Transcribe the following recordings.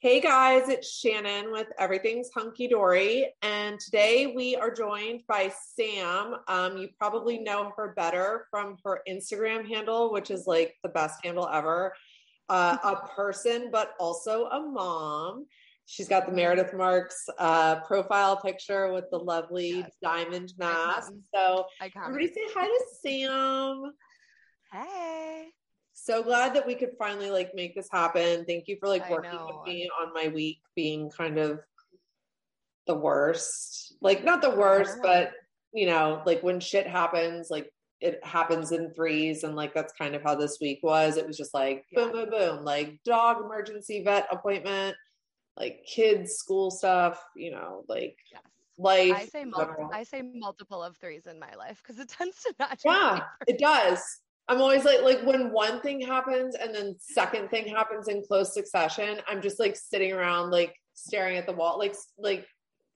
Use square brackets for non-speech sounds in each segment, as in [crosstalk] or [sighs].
Hey guys, it's Shannon with Everything's Hunky Dory, and today we are joined by Sam. Um, you probably know her better from her Instagram handle, which is like the best handle ever. Uh, a [laughs] person, but also a mom. She's got the Meredith Marks uh, profile picture with the lovely yes. diamond mask. So, everybody say hi to Sam. Hey so glad that we could finally like make this happen. Thank you for like working with me on my week being kind of the worst. Like not the worst, but you know, like when shit happens, like it happens in threes and like that's kind of how this week was. It was just like boom, boom, boom, like dog emergency vet appointment, like kids school stuff, you know, like yes. life. I say multiple, I say multiple of threes in my life because it tends to not. [laughs] Yeah, it does. I'm always like, like when one thing happens and then second thing happens in close succession, I'm just like sitting around, like staring at the wall, like, like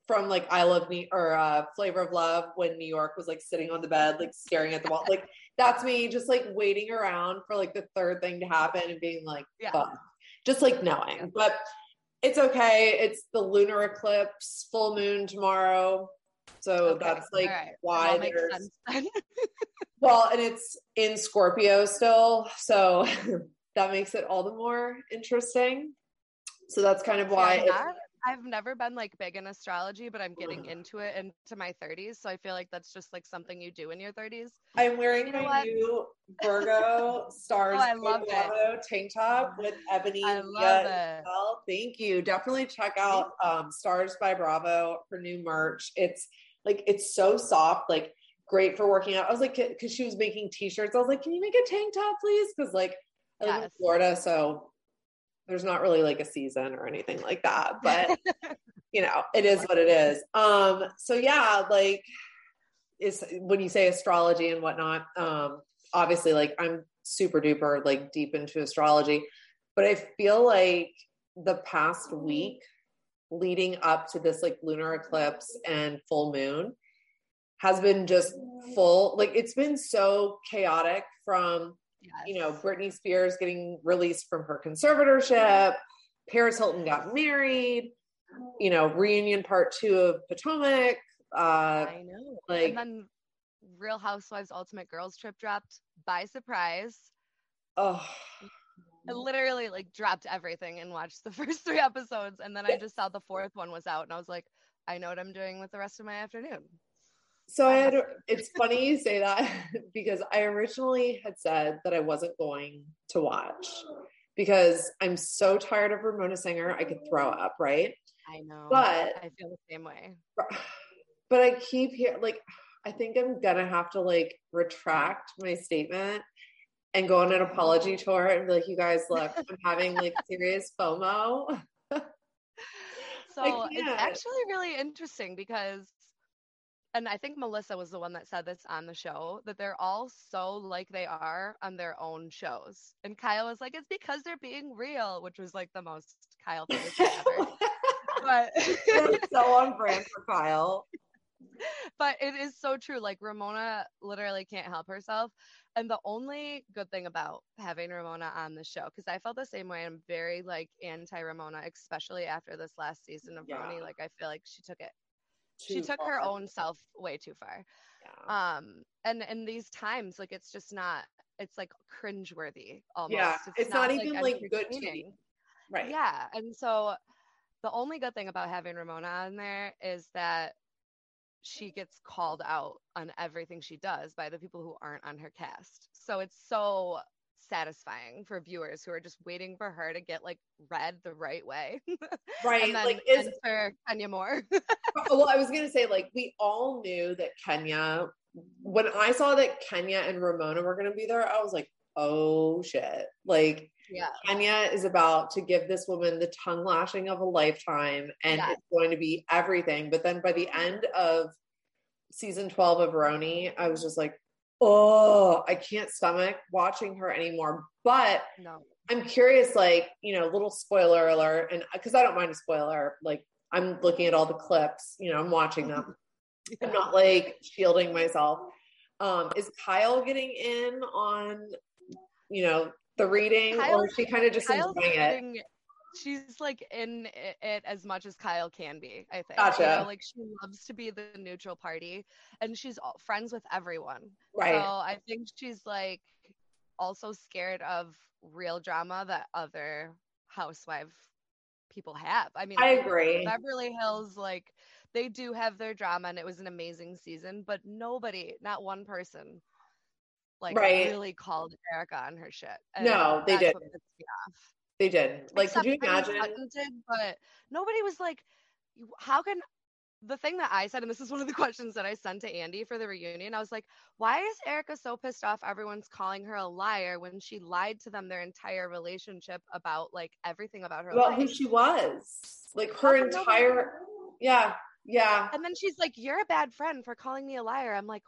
from like I Love Me or uh, Flavor of Love when New York was like sitting on the bed, like staring at the wall. Like that's me just like waiting around for like the third thing to happen and being like, yeah. just like knowing. But it's okay. It's the lunar eclipse, full moon tomorrow. So okay. that's like right. why there's [laughs] well, and it's in Scorpio still, so [laughs] that makes it all the more interesting. So that's kind of why yeah, I've never been like big in astrology, but I'm getting into it into my 30s. So I feel like that's just like something you do in your 30s. I'm wearing you know my what? new [laughs] Virgo stars oh, I love it. tank top with ebony. I love it. Well. Thank you. Definitely check out um, Stars by Bravo for new merch. It's like it's so soft, like great for working out. I was like, because she was making t-shirts. I was like, can you make a tank top, please? Because like I live yes. in Florida, so there's not really like a season or anything like that. [laughs] But you know, it is what it is. Um, so yeah, like is when you say astrology and whatnot, um, obviously like I'm super duper like deep into astrology, but I feel like the past week leading up to this like lunar eclipse and full moon has been just full like it's been so chaotic from yes. you know Britney Spears getting released from her conservatorship Paris Hilton got married you know reunion part 2 of Potomac uh I know like and then Real Housewives Ultimate Girls Trip dropped by surprise oh I literally like dropped everything and watched the [laughs] first three episodes and then I just saw the fourth one was out and I was like I know what I'm doing with the rest of my afternoon. So I had it's funny you say that [laughs] because I originally had said that I wasn't going to watch because I'm so tired of Ramona Singer I could throw up, right? I know. But I feel the same way. [sighs] But I keep here like I think I'm gonna have to like retract my statement and go on an apology tour and be like, you guys, look, [laughs] I'm having like serious FOMO. [laughs] so it's actually really interesting because and I think Melissa was the one that said this on the show that they're all so like they are on their own shows. And Kyle was like, it's because they're being real, which was like the most Kyle thing ever. [laughs] but so on brand for Kyle. [laughs] But it is so true. Like Ramona literally can't help herself. And the only good thing about having Ramona on the show, because I felt the same way. I'm very like anti Ramona, especially after this last season of yeah. Like I feel like she took it she took far. her own self way too far. Yeah. Um, and in these times, like it's just not. It's like cringeworthy almost. Yeah, it's, it's not, not, even like, like good TV. Right. Yeah, and so the only good thing about having Ramona on there is that she gets called out on everything she does by the people who aren't on her cast. So it's so satisfying for viewers who are just waiting for her to get like read the right way. [laughs] Right. and then, like is for Kenya Moore. [laughs] well, I was gonna say, like, we all knew that Kenya when I saw that Kenya and Ramona were gonna be there, I was like, oh shit. Like yeah. Kenya is about to give this woman the tongue lashing of a lifetime and it's going to be everything. But then by the end of season 12 of RHONY, I was just like, oh, I can't stomach watching her anymore. But no. I'm curious, like, you know, little spoiler alert, and because I don't mind a spoiler, like, I'm looking at all the clips, you know, I'm watching them. [laughs] yeah. I'm not like shielding myself. Um, is Kyle getting in on, you know, the reading, Kyle's, or is she kind of just Kyle's enjoying it? She's like in it as much as Kyle can be. I think. Gotcha. You know, like she loves to be the neutral party, and she's friends with everyone. Right. So I think she's like also scared of real drama that other housewife people have. I mean, I agree. Beverly Hills, like they do have their drama, and it was an amazing season, but nobody, not one person, like right. really called Erika on her shit. And no, they did. They did. Like, Except could you imagine? Did, but nobody was like, how can the thing that I said, and this is one of the [laughs] questions that I sent to Andy for the reunion. I was like, why is Erika so pissed off? Everyone's calling her a liar when she lied to them their entire relationship about like everything about her. About life. who she was, like her entire. Yeah, yeah. And then she's like, "You're a bad friend for calling me a liar." I'm like,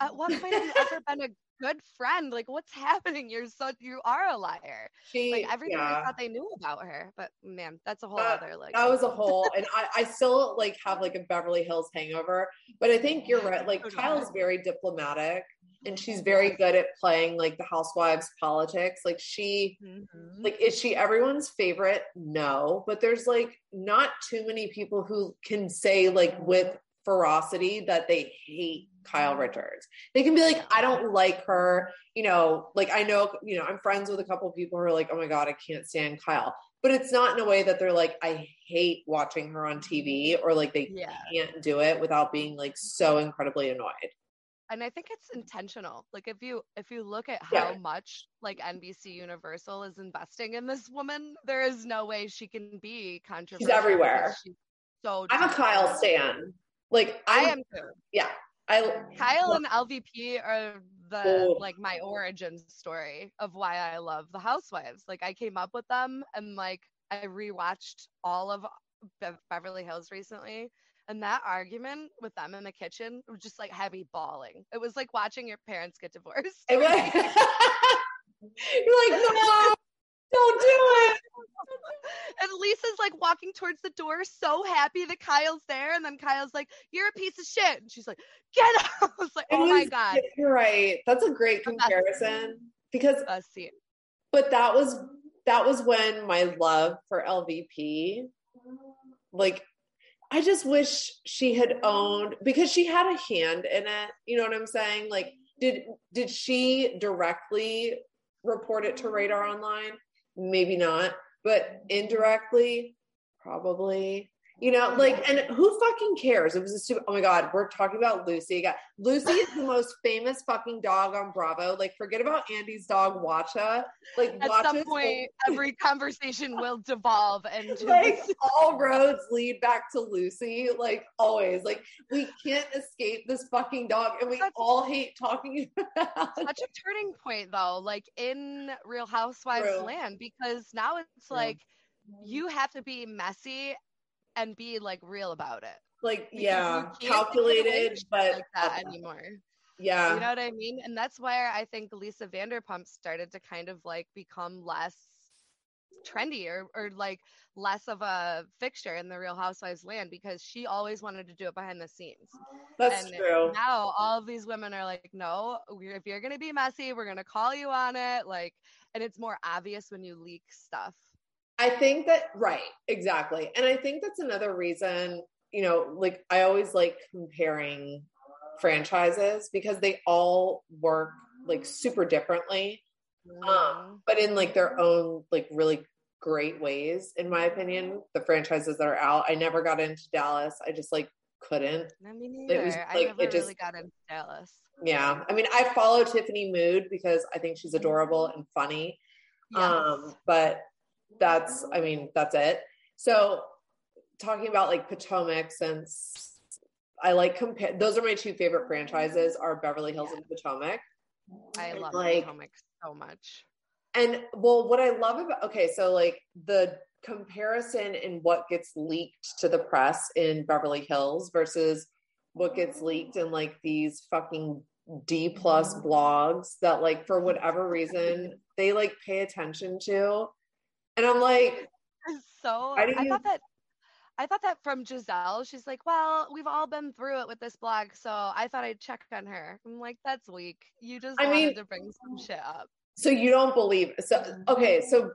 at what point have you [laughs] ever been a good friend. Like, what's [laughs] happening? You're so you are a liar. She, like everything yeah. I thought they knew about her, but man, that's a whole That- other like. that was a [laughs] whole and I, I still like have like a beverly hills hangover but i think you're right like kyle's very diplomatic and she's very good at playing like the housewives politics like she Mhm. like is she everyone's favorite no but there's like not too many people who can say like with ferocity that they hate kyle richards they can be like i don't like her you know like i know you know i'm friends with a couple people who are like oh my god i can't stand kyle but it's not in a way that they're like i hate watching her on tv or like they Yeah. can't do it without being like so incredibly annoyed and I think it's intentional. Like if you if you look at Yeah. how much like NBC Universal is investing in this woman, there is no way she can be controversial. She's everywhere. She's so. i'm a kyle stan like I I'm, am too. yeah i Kyle and LVP are the Oh. like my origin story of why I love the Housewives. Like I came up with them and like I rewatched all of Be- Beverly Hills recently. And that argument with them in the kitchen was just like heavy bawling. It was like watching your parents get divorced. It [laughs] was- [laughs] You're like, [laughs] no, don't do it. [laughs] and Lisa's like walking towards the door, so happy that Kyle's there. And then Kyle's like, You're a piece of shit. And she's like, Get out. [laughs] I was like, Oh my God. You're right. That's a great comparison because, but that was that was when my love for LVP, like, I just wish she had owned because she had a hand in it. You know what I'm saying? Like, did did she directly report it to Radar Online? Maybe not, but indirectly, probably. You know, like, and who fucking cares? It was a super. Oh my god, we're talking about Lucy again. Lucy is the most famous fucking dog on Bravo. Like, forget about Andy's dog Wacha. Like, At some point, every conversation will devolve into [laughs] like all roads lead back to Lucy, like always. Like we can't escape this fucking dog, and we That's- all hate talking [laughs] about. such a turning point though like in real housewives True. land because now it's True. like you have to be messy and be like real about it Like Because yeah, you can't take calculated, but like that anymore yeah, you know what i mean and that's where i think lisa vanderpump started to kind of like become less trendy or, or like less of a fixture in the real housewives land because she always wanted to do it behind the scenes that's and true. now all of these women are like, no, if you're gonna be messy, we're gonna call you on it. Like, and it's more obvious when you leak stuff. I think that right, exactly. And I think that's another reason, you know, like I always like comparing franchises because they all work like super differently, Mm-hmm. um, but in like their own like really great ways, in my opinion. The franchises that are out. I never got into Dallas. I just like couldn't. I mean, it was, I like, never it just- really got into Dallas. Yeah. I mean, I follow Tiffany Moon because I think she's adorable and funny. Yes. Um, but that's, I mean, that's it. So talking about like Potomac, since I like compare, those are my two favorite franchises are Beverly Hills and Potomac. I love like- Potomac so much. And well, what I love about, okay, so like the comparison in what gets leaked to the press in Beverly Hills versus what gets leaked in like these fucking D plus blogs that like for whatever reason they like pay attention to. And I'm like, So I you- thought that. I thought that from Gizelle. She's like, well, we've all been through it with this blog, so I thought I'd check on her. I'm like, that's weak. You just I wanted mean- to bring some shit up. so you don't believe so okay so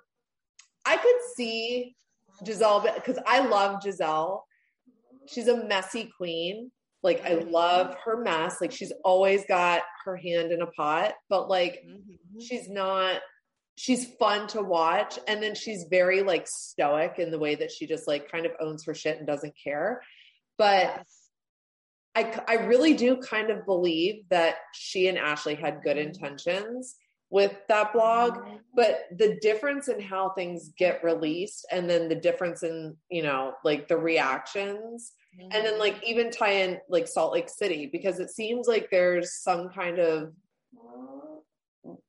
i could see Gizelle because I love Gizelle. She's a messy queen. Like I love her mess. Like she's always got her hand in a pot, but like Mhm. she's not she's fun to watch and then she's very like stoic in the way that she just like kind of owns her shit and doesn't care. But Yes. I I really do kind of believe that she and Ashley had good mm-hmm. intentions with that blog, mm-hmm. but the difference in how things get released and then the difference in, you know, like the reactions and then like mm-hmm. even tie in like Salt Lake City because it seems like there's some kind of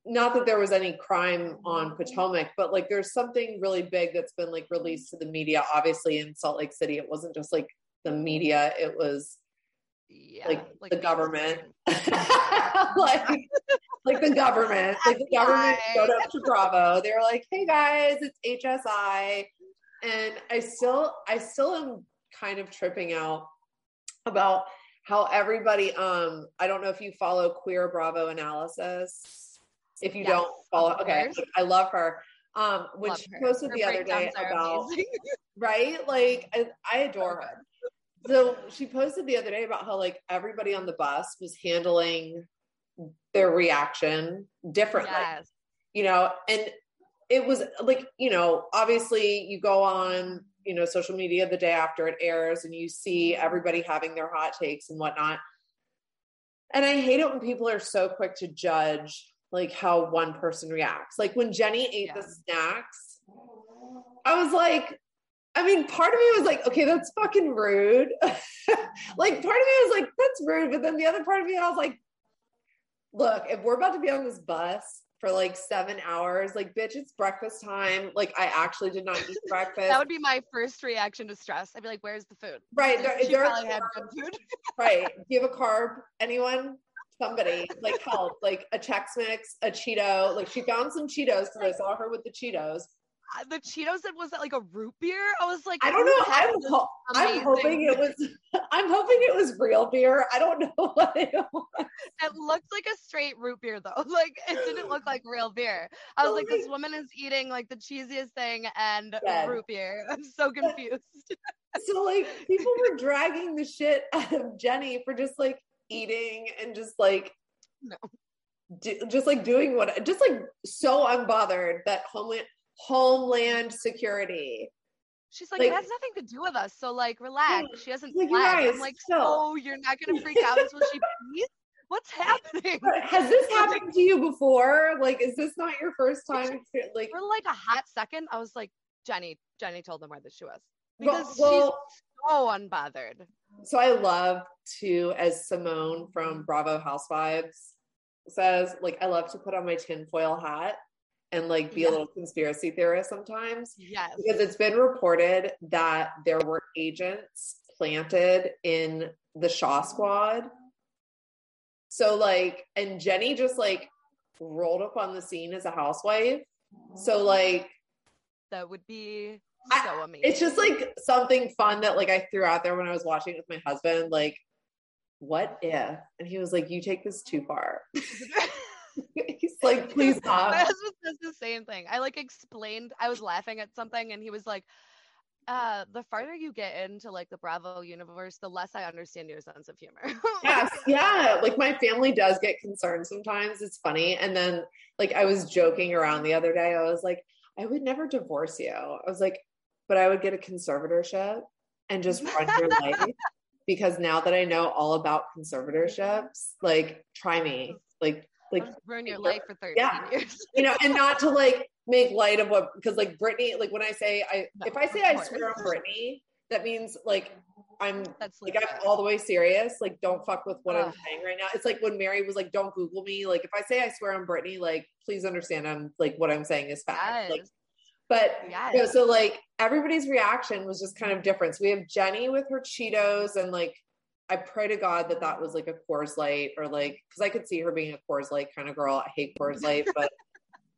not that there was any crime on Potomac, but like there's something really big that's been like released to the media. Obviously, in Salt Lake City, it wasn't just like the media; it was yeah, like, the government, [laughs] like like the government, like the government showed up to Bravo. They were like, "Hey guys, it's HSI," and I still, I still am kind of tripping out about how everybody. Um, I don't know if you follow Queer Bravo analysis. If you Yes, don't follow, okay. I love her. Um, when Love she posted Her the other day about [laughs] right, like I, I adore her. So she posted the other day about how like everybody on the bus was handling their reaction differently. yes. You know, and it was like, you know, obviously you go on, you know, social media the day after it airs and you see everybody having their hot takes and whatnot. And I hate it when people are so quick to judge like how one person reacts. Like when Jenny ate Yeah. the snacks, I was like, I mean, part of me was like, okay, that's fucking rude. [laughs] like, part of me was like, that's rude. But then the other part of me, I was like, look, if we're about to be on this bus for like seven hours, like, bitch, it's breakfast time. Like, I actually did not eat breakfast. That would be my first reaction to stress. I'd be like, "Where's the food?" right. There, she there- probably had good food. right. Do you have a carb? Anyone? Somebody like help, like a Chex Mix, a Cheeto. Like she found some Cheetos because I saw her with the Cheetos. Uh, the Cheetos, it was that like a root beer? I was like, I don't know. I'm ho- I'm hoping it was. [laughs] I'm hoping it was real beer. I don't know [laughs] what it was. It looked like a straight root beer though. [laughs] Like it didn't look like real beer. I was like, this woman is eating like the cheesiest thing and Yes. root beer. I'm so confused. So like people were dragging the shit out of Jenny for just like eating and just like No. do, just like doing what just like so unbothered that homeland homeland security. She's like, Like- it has nothing to do with us. So like, relax. She hasn't Like, fled. I'm like, chill. oh, you're not gonna freak out until she [laughs] pees. What's happening? Has this happened to you before? Like, is this not your first time? Like, For like a hot second, I was like, Jenny. Jenny told them where the shoe was well- because well, she's so unbothered. So I love to, as Simone from Bravo Housewives says, like, I love to put on my tinfoil hat and like be a little conspiracy theorist sometimes. Yes. because it's been reported that there were agents planted in the Shah squad. So like, and Jenny just like rolled up on the scene as a housewife. So like, That would be so amazing. it's just like something fun that like I threw out there when I was watching it with my husband. Like, what if? And he was like, "You take this too far." [laughs] He's like, "Please stop." My stop." husband says the same thing. I like explained. I was laughing at something, and he was like, uh, "The farther you get into like the Bravo universe, the less I understand your sense of humor." [laughs] yes yeah like my family does get concerned sometimes it's funny and then like i was joking around the other day i was like i would never divorce you i was like but i would get a conservatorship and just [laughs] run your life because now that i know all about conservatorships like try me like like ruin your life for 13 Yeah. years. you know and not to like [laughs] make light of what because like britney like when i say i No, if i say i swear on britney that means like i'm That's like. I'm all the way serious. Like, don't fuck with what I'm saying right now. It's like when Mary was like, "Don't Google me." Like, if I say I swear on Britney, like, please understand, I'm like what I'm saying is fact. Like, but Yes. you know, so like everybody's reaction was just kind of different. So we have Jenny with her Cheetos, and like, I pray to God that that was like a Coors Light or like because I could see her being a Coors Light kind of girl. I hate Coors Light, but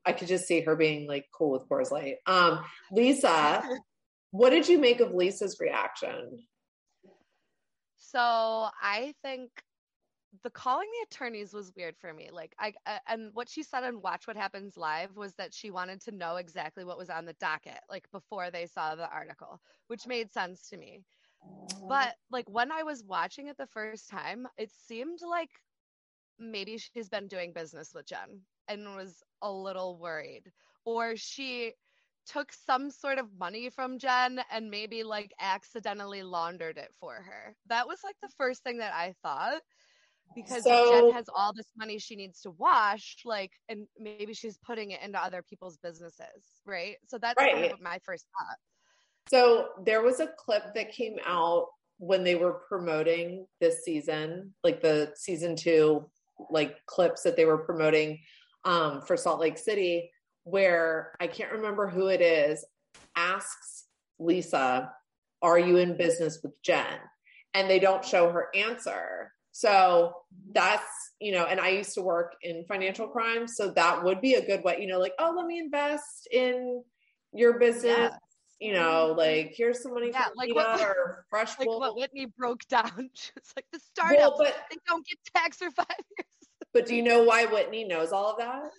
I could just see her being like cool with Coors Light. Um, Lisa, [laughs] what did you make of Lisa's reaction? So I think the calling the attorneys was weird for me. Like I, I and what she said on Watch What Happens Live was that she wanted to know exactly what was on the docket, like before they saw the article, which made sense to me. Oh. But like when I was watching it the first time, it seemed like maybe she's been doing business with Jen and was a little worried, or she took some sort of money from Jen and maybe like accidentally laundered it for her. That was like the first thing that I thought because so, Jen has all this money she needs to wash, like, and maybe she's putting it into other people's businesses, right? So that's right. kind of my first thought. So there was a clip that came out when they were promoting this season, like the season two, like clips that they were promoting um, for Salt Lake City, where I can't remember who it is, asks Lisa, Are you in business with Jen? And they don't show her answer. So that's, you know, and I used to work in financial crime. So that would be a good way, you know, like, oh, let me invest in your business. Yeah. You know, mm-hmm. like here's some money yeah, like what, or [laughs] fresh like what Whitney broke down. [laughs] It's like the startup well, but, they don't get taxed for five [laughs] years. But do you know why Whitney knows all of that?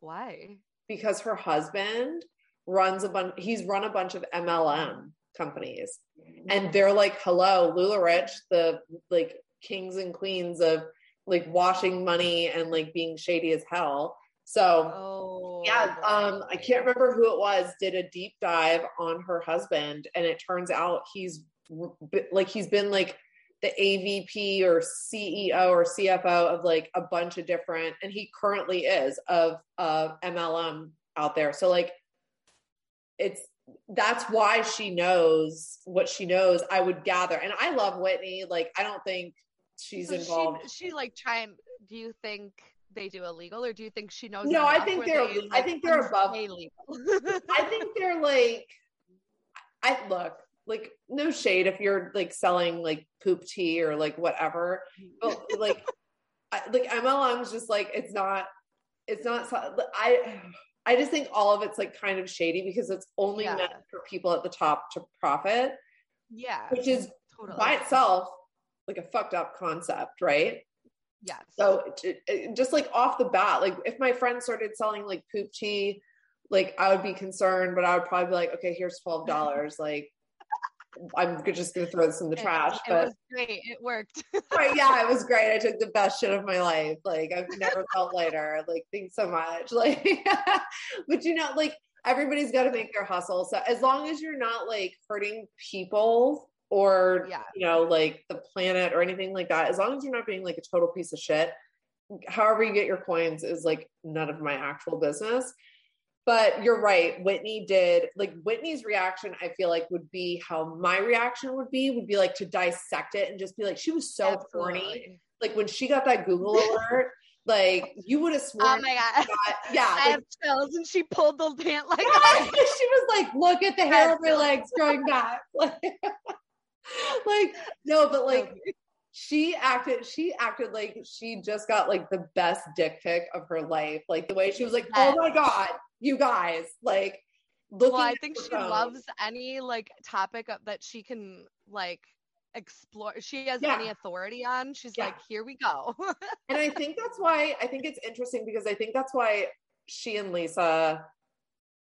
Why? Because her husband runs a bunch, he's run a bunch of MLM companies. And mm-hmm. they're like, hello, LuLaRich, the like kings and queens of like washing money and like being shady as hell. So oh, yeah, um, I can't remember who it was. Did a deep dive on her husband, and it turns out he's like he's been like the AVP or CEO or CFO of like a bunch of different, and he currently is of of MLM out there. So like, it's that's why she knows what she knows. I would gather, and I love Whitney. Like, I don't think she's so involved. She, she like trying. Do you think they do illegal, or do you think she knows? No, I think they're. They, I think they're above illegal. [laughs] I think they're like. I look like no shade if you're like selling like poop tea or like whatever, but [laughs] like, I, like MLM's just like it's not. It's not. I. I just think all of it's like kind of shady because it's only yeah. meant for people at the top to profit. Yeah. Which is totally. by itself like a fucked up concept, right? Yeah. So eh, just like off the bat, like if my friend started selling like poop tea, like I would be concerned, but I would probably be like, okay, here's twelve dollars. like I'm just gonna throw this in the trash. It, but it great. It worked. [laughs] right, yeah, it was great. I took the best shit of my life. Like I've never felt lighter. Like thanks so much. [laughs] Like but you know, like everybody's got to make their hustle. So as long as you're not like hurting people or yeah. you know like the planet or anything like that as long as you're not being like a total piece of shit however you get your coins is like none of my actual business but you're right whitney did like whitney's reaction i feel like would be how my reaction would be would be like to dissect it and just be like she was so Absolutely. horny like when she got that google alert like you would have sworn. Oh my god! Got, yeah, I like, have chills, and she pulled the pant like. [laughs] she was like, "Look at the hair of my legs growing back." [laughs] like [laughs] no, but like she acted she acted like she just got like the best dick pic of her life. Like the way she was like, "Oh my god, you guys!" Like well, I think she phone. loves any like topic that she can like explore she has yeah. any authority on she's yeah. like here we go and i think that's why i think it's interesting because i think that's why she and lisa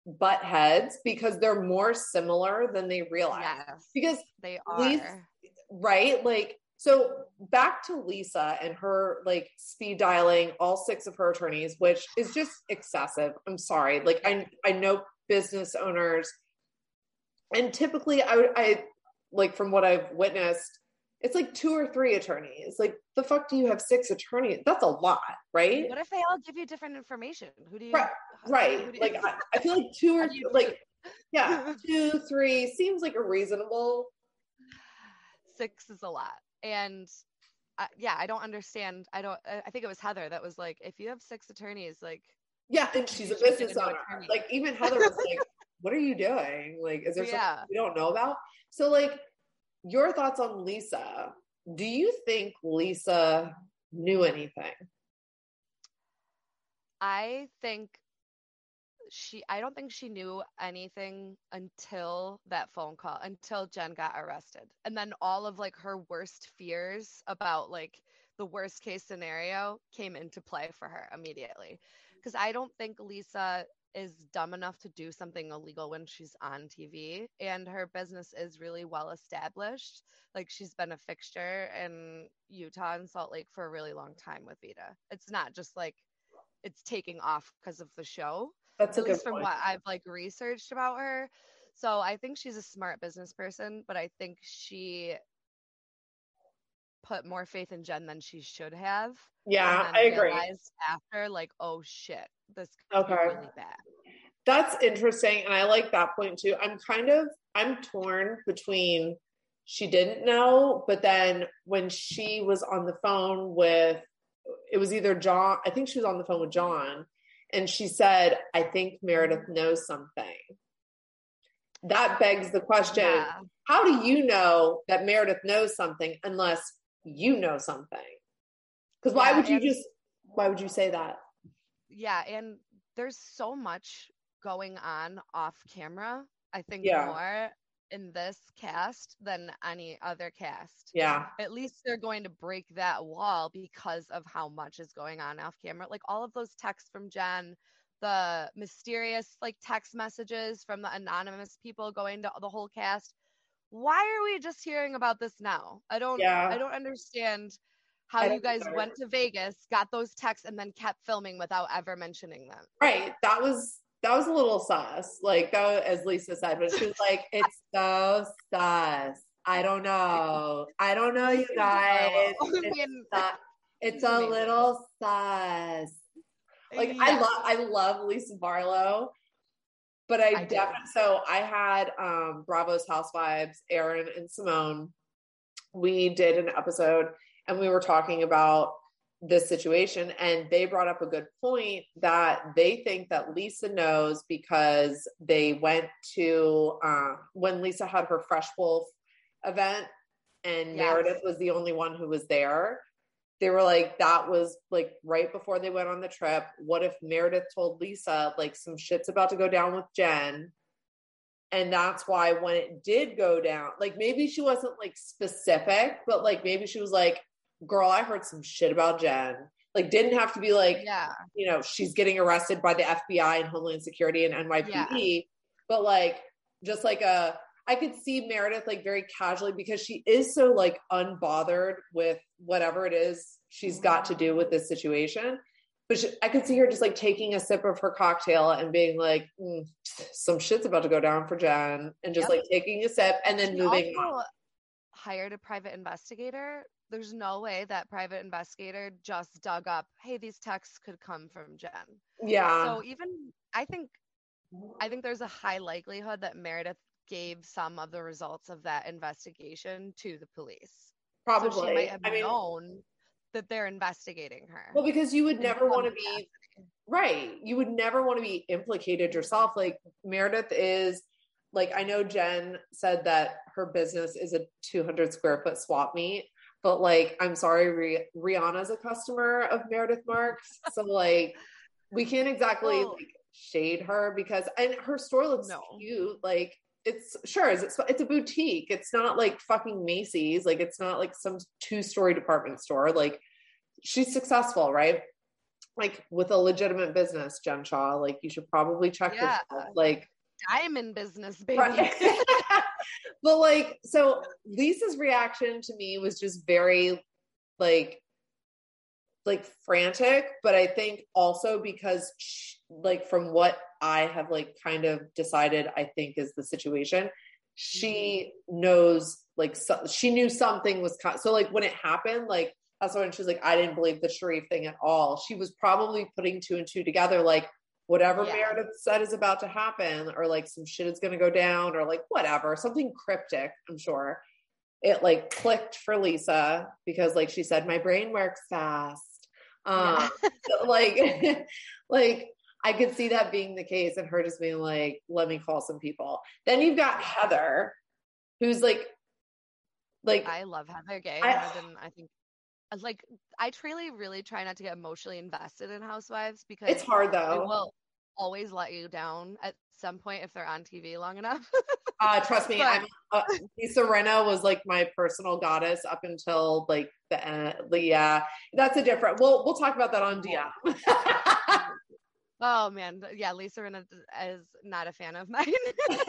butt heads because they're more similar than they realize. Yes, because they are Lisa, right. Like so, back to Lisa and her like speed dialing all six of her attorneys, which is just excessive. I'm sorry. Like I I know business owners, and typically I I like from what I've witnessed, it's like two or three attorneys. Like, the fuck do you have six attorneys? That's a lot, right? What if they all give you different information? Who do you? Right, right. Do you, like, [laughs] I, I, feel like two or like, [laughs] yeah, two, three seems like a reasonable. Six is a lot, and uh, yeah, I don't understand. I don't. I think it was Heather that was like, if you have six attorneys, like. Yeah, and she's a business owner. Like even Heather was like, [laughs] "What are you doing? Like, is there yeah. something we don't know about?" So like your thoughts on Lisa. Do you think Lisa knew anything? I think she I don't think she knew anything until that phone call until Jen got arrested. And then all of like her worst fears about like the worst case scenario came into play for her immediately. Because I don't think Lisa is dumb enough to do something illegal when she's on TV and her business is really well established. Like she's been a fixture in Utah and Salt Lake for a really long time with Vida. It's not just like it's taking off because of the show. That's at least from point. what I've like researched about her. So I think she's a smart business person, but I think she put more faith in Jen than she should have. Yeah, I agree. After, like, oh shit, this okay. really bad. That's interesting, and I like that point too. I'm kind of I'm torn between she didn't know, but then when she was on the phone with it was either John, I think she was on the phone with John, and she said, I think Meredith knows something. That begs the question yeah. how do you know that Meredith knows something unless you know something? Because why yeah, would you just, why would you say that? Yeah. And there's so much going on off camera. I think yeah. more in this cast than any other cast. Yeah. At least they're going to break that wall because of how much is going on off camera. Like all of those texts from Jen, the mysterious like text messages from the anonymous people going to the whole cast. Why are we just hearing about this now? I don't yeah. I don't understand how you guys went to Vegas, got those texts and then kept filming without ever mentioning them. Right. That was that was a little sus. Like that was, as Lisa said, but she was like, [laughs] it's so sus. I don't know. I don't know, you guys. [laughs] It's, it's a little sus. Like I love I love Lisa Barlow, but I, I definitely so I had um Bravo's Housewives, Aaron and Simone. We did an episode and we were talking about this situation and they brought up a good point that they think that lisa knows because they went to uh, when lisa had her fresh wolf event and yes. meredith was the only one who was there they were like that was like right before they went on the trip what if meredith told lisa like some shit's about to go down with jen and that's why when it did go down like maybe she wasn't like specific but like maybe she was like girl, I heard some shit about Jen. Like, didn't have to be like, yeah, you know, she's getting arrested by the FBI and Homeland Security and NYPD, yeah. but like, just like a, I could see Meredith like very casually because she is so like unbothered with whatever it is she's got to do with this situation. But she, I could see her just like taking a sip of her cocktail and being like, mm, some shit's about to go down for Jen, and just yep. like taking a sip and then she moving on. Hired a private investigator there's no way that private investigator just dug up, hey, these texts could come from Jen. Yeah. So even I think I think there's a high likelihood that Meredith gave some of the results of that investigation to the police. Probably. So she might have I known mean, that they're investigating her. Well, because you would never want to be right. You would never want to be implicated yourself. Like Meredith is like I know Jen said that her business is a 200 square foot swap meet but like i'm sorry rihanna's a customer of meredith marks [laughs] so like we can't exactly like shade her because and her store looks no. cute like it's sure it's it's a boutique it's not like fucking macy's like it's not like some two story department store like she's successful right like with a legitimate business jen Shah. like you should probably check yeah. this like diamond business baby right. [laughs] [laughs] but like, so Lisa's reaction to me was just very like, like frantic, but I think also because she, like from what I have like kind of decided I think is the situation, she mm-hmm. knows like so, she knew something was co- so like when it happened like that's when she was like I didn't believe the Sharrieff thing at all. She was probably putting two and two together like whatever yeah. Meredith said is about to happen, or like some shit is going to go down, or like whatever, something cryptic, I'm sure. It like clicked for Lisa because, like she said, my brain works fast. Um, yeah. [laughs] like, [laughs] like I could see that being the case, and her just being like, "Let me call some people." Then you've got Heather, who's like, like I love Heather Gay I, more than I think like I truly really try not to get emotionally invested in housewives because it's hard though. Will always let you down at some point if they're on TV long enough. [laughs] uh, trust me, But- I'm, uh, Lisa Rinna was like my personal goddess up until like the end. Yeah, that's a different. We'll we'll talk about that on DM. Oh man, yeah, Lisa Rinna is not a fan of [laughs] mine. [laughs]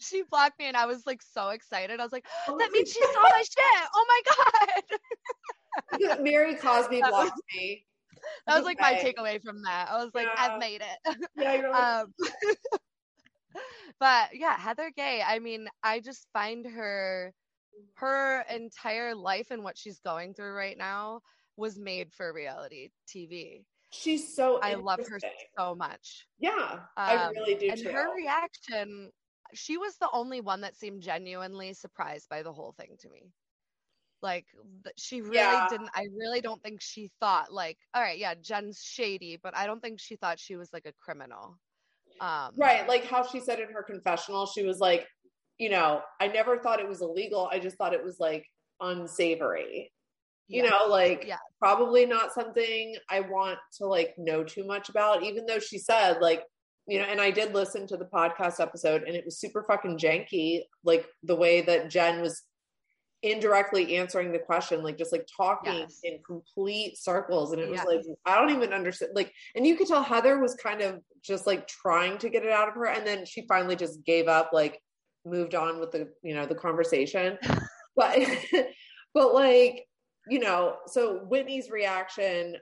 she blocked me and I was like so excited. I was like, that means she saw my shit. Oh my god. Mary Cosby [laughs] was- blocked me. That was like my takeaway from that. I was like, Yeah. I've made it. Yeah, you're um but yeah heather gay i mean i just find her her entire life and what she's going through right now was made for reality tv she's so. i love her so much Yeah, I Um, really do and too. her reaction she was the only one that seemed genuinely surprised by the whole thing to me like she really Yeah. didn't i really don't think she thought like all right yeah jen's shady but i don't think she thought she was like a criminal um Right. Like how she said in her confessional, she was like, you know, I never thought it was illegal. I just thought it was like unsavory. You yeah. know, like Yeah. probably not something I want to like know too much about, even though she said, like, you know, and I did listen to the podcast episode and it was super fucking janky, like the way that Jen was indirectly answering the question, like just like talking Yes. in complete circles. And it was Yes. like, I don't even understand. Like, and you could tell Heather was kind of just like trying to get it out of her. And then she finally just gave up, like moved on with the, you know, the conversation. [laughs] but, [laughs] but like, you know, so Whitney's reaction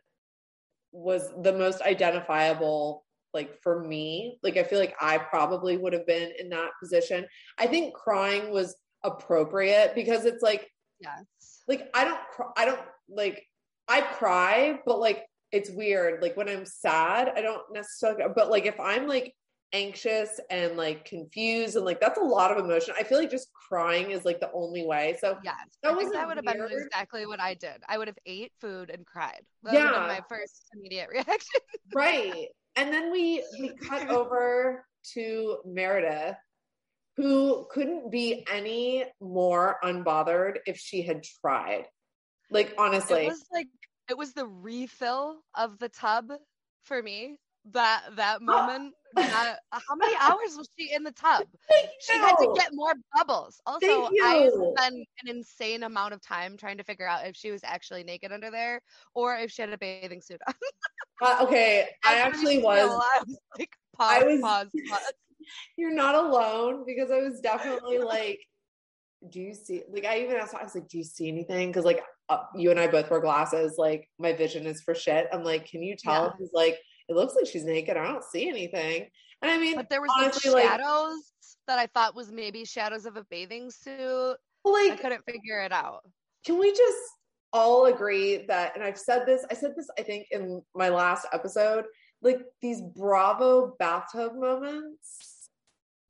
was the most identifiable like for me. Like i feel like i probably would have been in that position. I think crying was appropriate because it's like yes. like i don't cry, i don't like i cry but like it's weird. Like when i'm sad i don't necessarily but like if i'm like anxious and like confused and like that's a lot of emotion i feel like just crying is like the only way so Yes, That think that would have been exactly what I did. I would have ate food and cried. That would have been Yeah. my first immediate [laughs] reaction. right and then we we cut [laughs] over to meredith who couldn't be any more unbothered if she had tried like honestly It was like it was the refill of the tub for me. That that moment. [gasps] that- how many hours was she in the tub? [laughs] She had to get more bubbles. Also, I spent an insane amount of time trying to figure out if she was actually naked under there or if she had a bathing suit on. [laughs] Uh, okay [laughs] i actually was I was like, pause, I was- pause, pause. you're not alone because I was definitely like, do you see? Like, I even asked, I was like, do you see anything? Because like, uh, you and I both wear glasses. Like, my vision is for shit. I'm like, can you tell? Yeah. He's like, it looks like she's naked. I don't see anything. And I mean, But there was honestly, like like- shadows that I thought was maybe shadows of a bathing suit. Like I couldn't figure it out. can we just all agree that? And I've said this. I said this. I think in my last episode. Like these Bravo bathtub moments.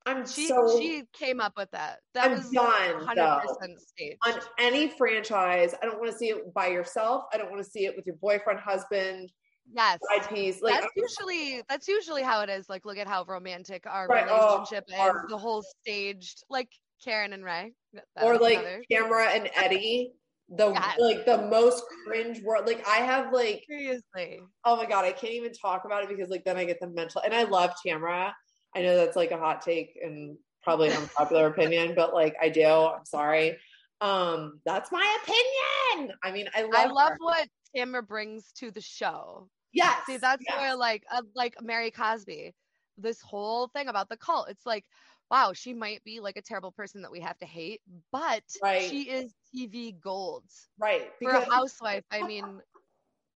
I'm She so she came up with that. That I'm was done, hundred though. percent staged. on any franchise. I don't want to see it by yourself. I don't want to see it with your boyfriend, husband, yes. side piece. Like, that's usually that's usually how it is. Like, look at how romantic our Right, oh, relationship is. our- The whole staged, like Karen and Ray, or like another. Tamra and Eddie, the Yes. like the most cringe word. Like I have like, seriously. oh my god, I can't even talk about it because like then I get the mental. And I love Tamra. I know that's like a hot take and probably an unpopular [laughs] opinion, but like I do. I'm sorry. Um, that's my opinion. I mean, I love. I love her. what Tamra brings to the show. Yes. See, that's yes. where like uh, like Mary Cosby, this whole thing about the cult. It's like, wow, she might be like a terrible person that we have to hate, but Right. she is TV gold right for a housewife. I mean,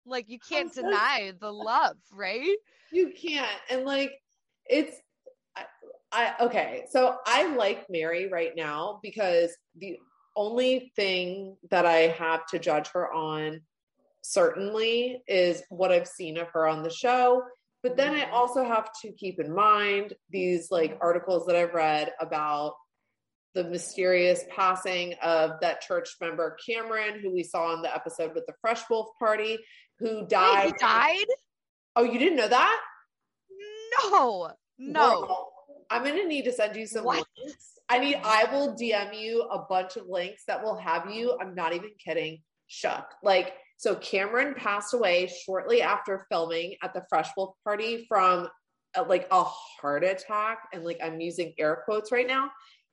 like you can't [laughs] so- deny the love, right? You can't. And like, it's, I, I, okay. So I like Mary right now because the only thing that I have to judge her on certainly is what I've seen of her on the show. But then I also have to keep in mind these like articles that I've read about the mysterious passing of that church member Cameron, who we saw in the episode with the Fresh Wolf Party, who Wait, died. he died? Oh, you didn't know that? No, no. Girl, I'm gonna need to send you some What? links. I need I will DM you a bunch of links that will have you, I'm not even kidding, shook. Like So Cameron passed away shortly after filming at the Fresh Wolf party from uh, like a heart attack. And like I'm using air quotes right now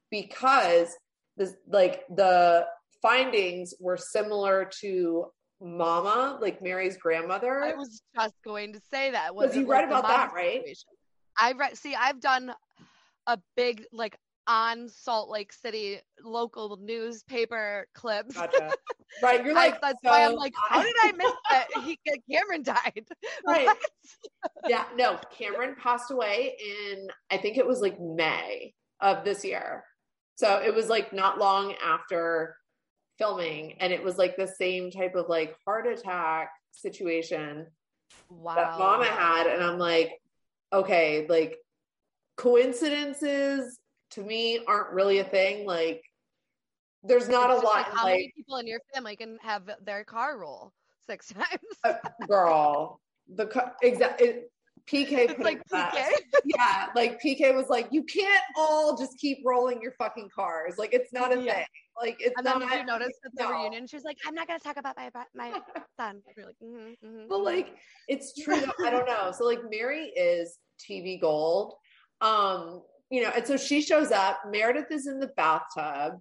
because this like the findings were similar to Mama, like Mary's grandmother. I was just going to say that. Was you read about that, right? I read. See, I've done a big like on Salt Lake City local newspaper clips. Gotcha. [laughs] Right, you're like I, that's so why I'm like, how did I miss that? [laughs] He Cameron died. [laughs] Right. yeah, no, Cameron passed away in I think it was like May of this year. So it was like not long after filming and it was like the same type of like heart attack situation wow. that mama had and i'm like okay like coincidences to me aren't really a thing like there's not it's a lot like how like, many people in your family can have their car roll six [laughs] times uh, girl the car, exactly PK put like PK? yeah, like PK was like, you can't all just keep rolling your fucking cars. Like it's not a yeah. thing. Like it's and not. then you notice at the no. reunion, she's like, I'm not gonna talk about my my [laughs] son. You're like, mm-hmm, mm-hmm. but like it's true. I don't know. So like Mary is TV gold. Um, you know, and so she shows up. Meredith is in the bathtub.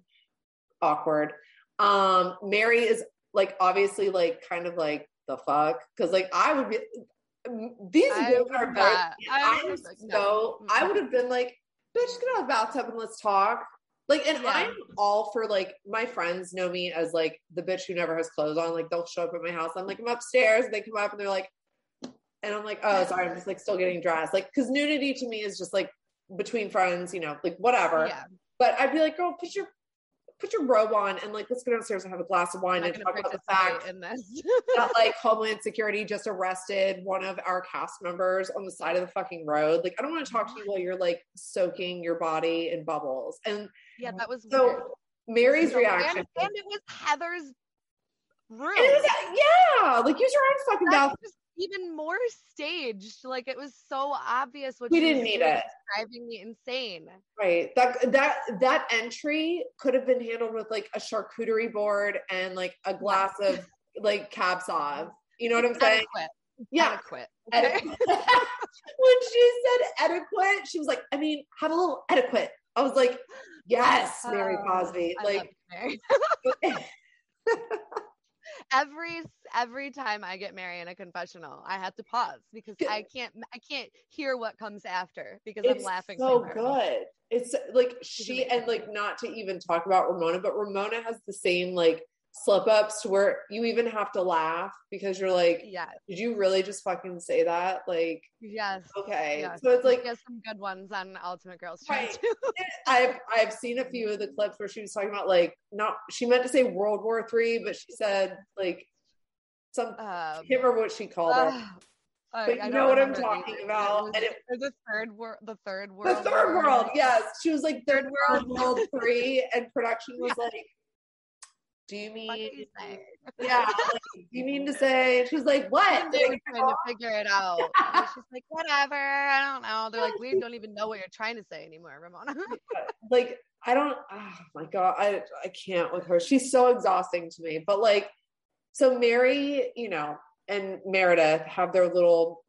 Awkward. Um, Mary is like obviously like kind of like the fuck because like I would be these women are very. I, am so. No. I would have been like, bitch, get out of the bathtub and let's talk. Like, and yeah. I'm all for like my friends know me as like the bitch who never has clothes on. Like, they'll show up at my house. I'm like, I'm upstairs. They come up and they're like, and I'm like, oh, sorry, I'm just like still getting dressed. Like, because nudity to me is just like between friends, you know, like whatever. Yeah. But I'd be like, girl, put your put your robe on and like let's go downstairs and have a glass of wine and talk about the fact [laughs] that like [laughs] Homeland Security just arrested one of our cast members on the side of the fucking road. Like I don't want to talk to you while you're like soaking your body in bubbles. And yeah, that was so weird. Mary's reaction. And, and, it was Heather's room. Was, yeah, like use your own fucking mouth even more staged. Like it was so obvious what we didn't need it. Driving me insane. Right. That that that entry could have been handled with like a charcuterie board and like a glass of [laughs] like cab sauv. You know what I'm saying? Adequate. Yeah. Adequate. Okay. [laughs] when she said adequate, she was like, I mean, have a little adequate. I was like, yes, Mary oh, Cosby. like [laughs] every every time I get Mary in a confessional, I have to pause because I can't I can't hear what comes after because it's I'm laughing. So good. It's like she and like not to even talk about Ramona, but Ramona has the same like slip ups to where you even have to laugh because you're like, yeah, did you really just fucking say that? Like, yes, okay. Yes. So it's like has some good ones on Ultimate Girls right. I've I've seen a few of the clips where she was talking about like not she meant to say World War Three, but she said like some I can't remember what she called uh, it. [sighs] Uh, but you know what I'm talking either. about. and it, the third world, the third world, the third world. world. Yes, she was like third [laughs] world, world three, and production was yeah. like do you mean you yeah like, do you mean to say she's like [laughs] what? They were trying to oh. figure it out. She's like whatever i don't know. They're like we [laughs] don't even know what you're trying to say anymore ramona. Like i don't oh my god i i can't with her. She's so exhausting to me but like so mary you know and meredith have their little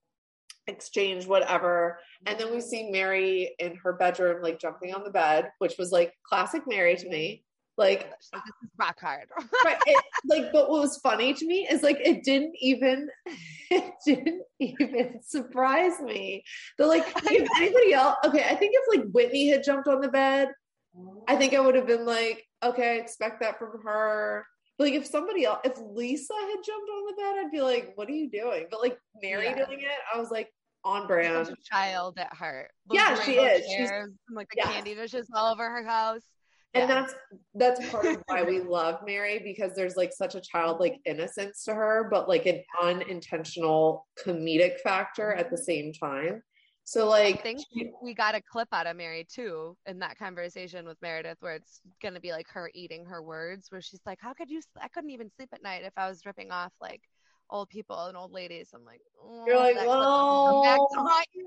exchange whatever and then we see mary in her bedroom like jumping on the bed which was like classic mary to me like this is rock hard. [laughs] right, it, like, but what was funny to me is like it didn't even [laughs] it didn't even surprise me. But like [laughs] if anybody else, okay, I think if like Whitney had jumped on the bed, I think I would have been like, okay, I expect that from her. But like if somebody else, if Lisa had jumped on the bed, I'd be like, what are you doing? But like Mary yeah. doing it, I was like, on brand. child at heart. Those yeah, she is. Chairs, She's like the yes. candy dishes all over her house and yeah. that's that's part of why we [laughs] love mary because there's like such a childlike innocence to her but like an unintentional comedic factor at the same time so like I think we got a clip out of Mary too in that conversation with Meredith where it's gonna be like her eating her words where she's like, How could you I couldn't even sleep at night if I was ripping off like old people and old ladies. I'm like, oh, you're like, well, you.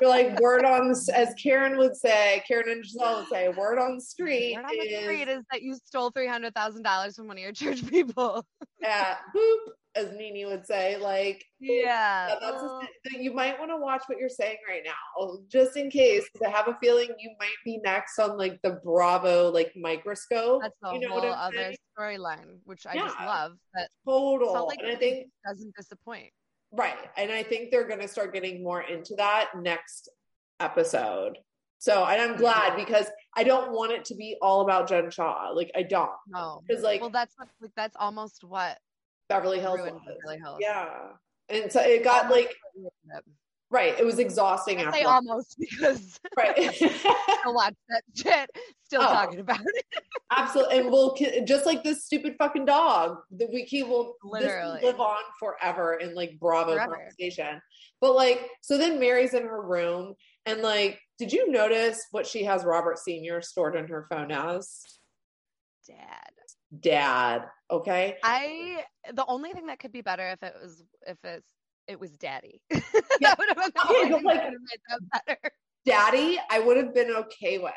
you're like, [laughs] word on as Karen would say, Karen and Gizelle would say, word on the street. Word on is, the street is that you stole three hundred thousand dollars from one of your church people. at [laughs] boop, as Nini would say. Like, yeah, that's a, you might want to watch what you're saying right now, just in case. because I have a feeling you might be next on like the Bravo like microscope. That's a you know whole other storyline, which I yeah. just love. That total, and I think doesn't disappoint. Right, and I think they're going to start getting more into that next episode. So, and I'm glad because I don't want it to be all about Jen Shah. Like, I don't. No, because like, well, that's what, like that's almost what Beverly Hills. Beverly Hills. Yeah, and so it got like right. It was exhausting. I after say almost because right. [laughs] I watch that shit. Still oh, talking about it. absolutely, and we'll just like this stupid fucking dog. The wiki will literally live on forever in like Bravo forever. conversation. But like, so then Mary's in her room, and like, did you notice what she has Robert Senior stored in her phone as? Dad. Dad. Okay. I the only thing that could be better if it was if it's it was daddy. [laughs] Yeah. that would have been the only like, that better. Daddy, I would have been okay with.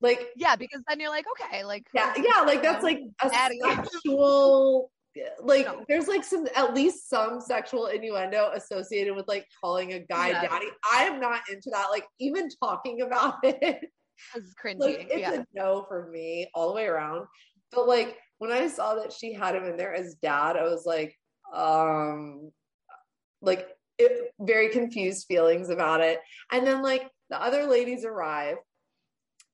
Like Yeah, because then you're like, okay, like Yeah, yeah, like that's like a daddy. sexual like no. there's like some at least some sexual innuendo associated with like calling a guy yeah. daddy. I am not into that. Like even talking about [laughs] it. It's cringy. Like, it's yeah. a no for me all the way around. But like when I saw that she had him in there as dad, I was like, um, like it, very confused feelings about it. And then like the other ladies arrive,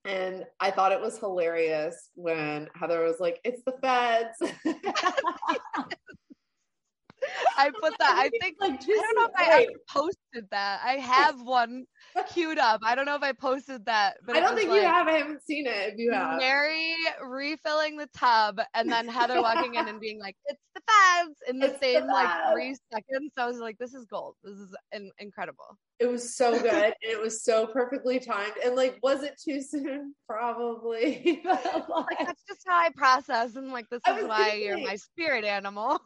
and I thought it was hilarious when Heather was like, "It's the feds." [laughs] I put that. I think like I don't know if I posted that. I have one [laughs] queued up. I don't know if I posted that, but I don't think like, you have. I haven't seen it. If you have, Mary refilling the tub, and then Heather walking in and being like, "It's the feds" in the it's same the like three seconds. So I was like, "This is gold. This is in- incredible." It was so good. [laughs] it was so perfectly timed. And like, was it too soon? [laughs] Probably. [laughs] like, that's just how I process. And like, this is why you're my spirit animal.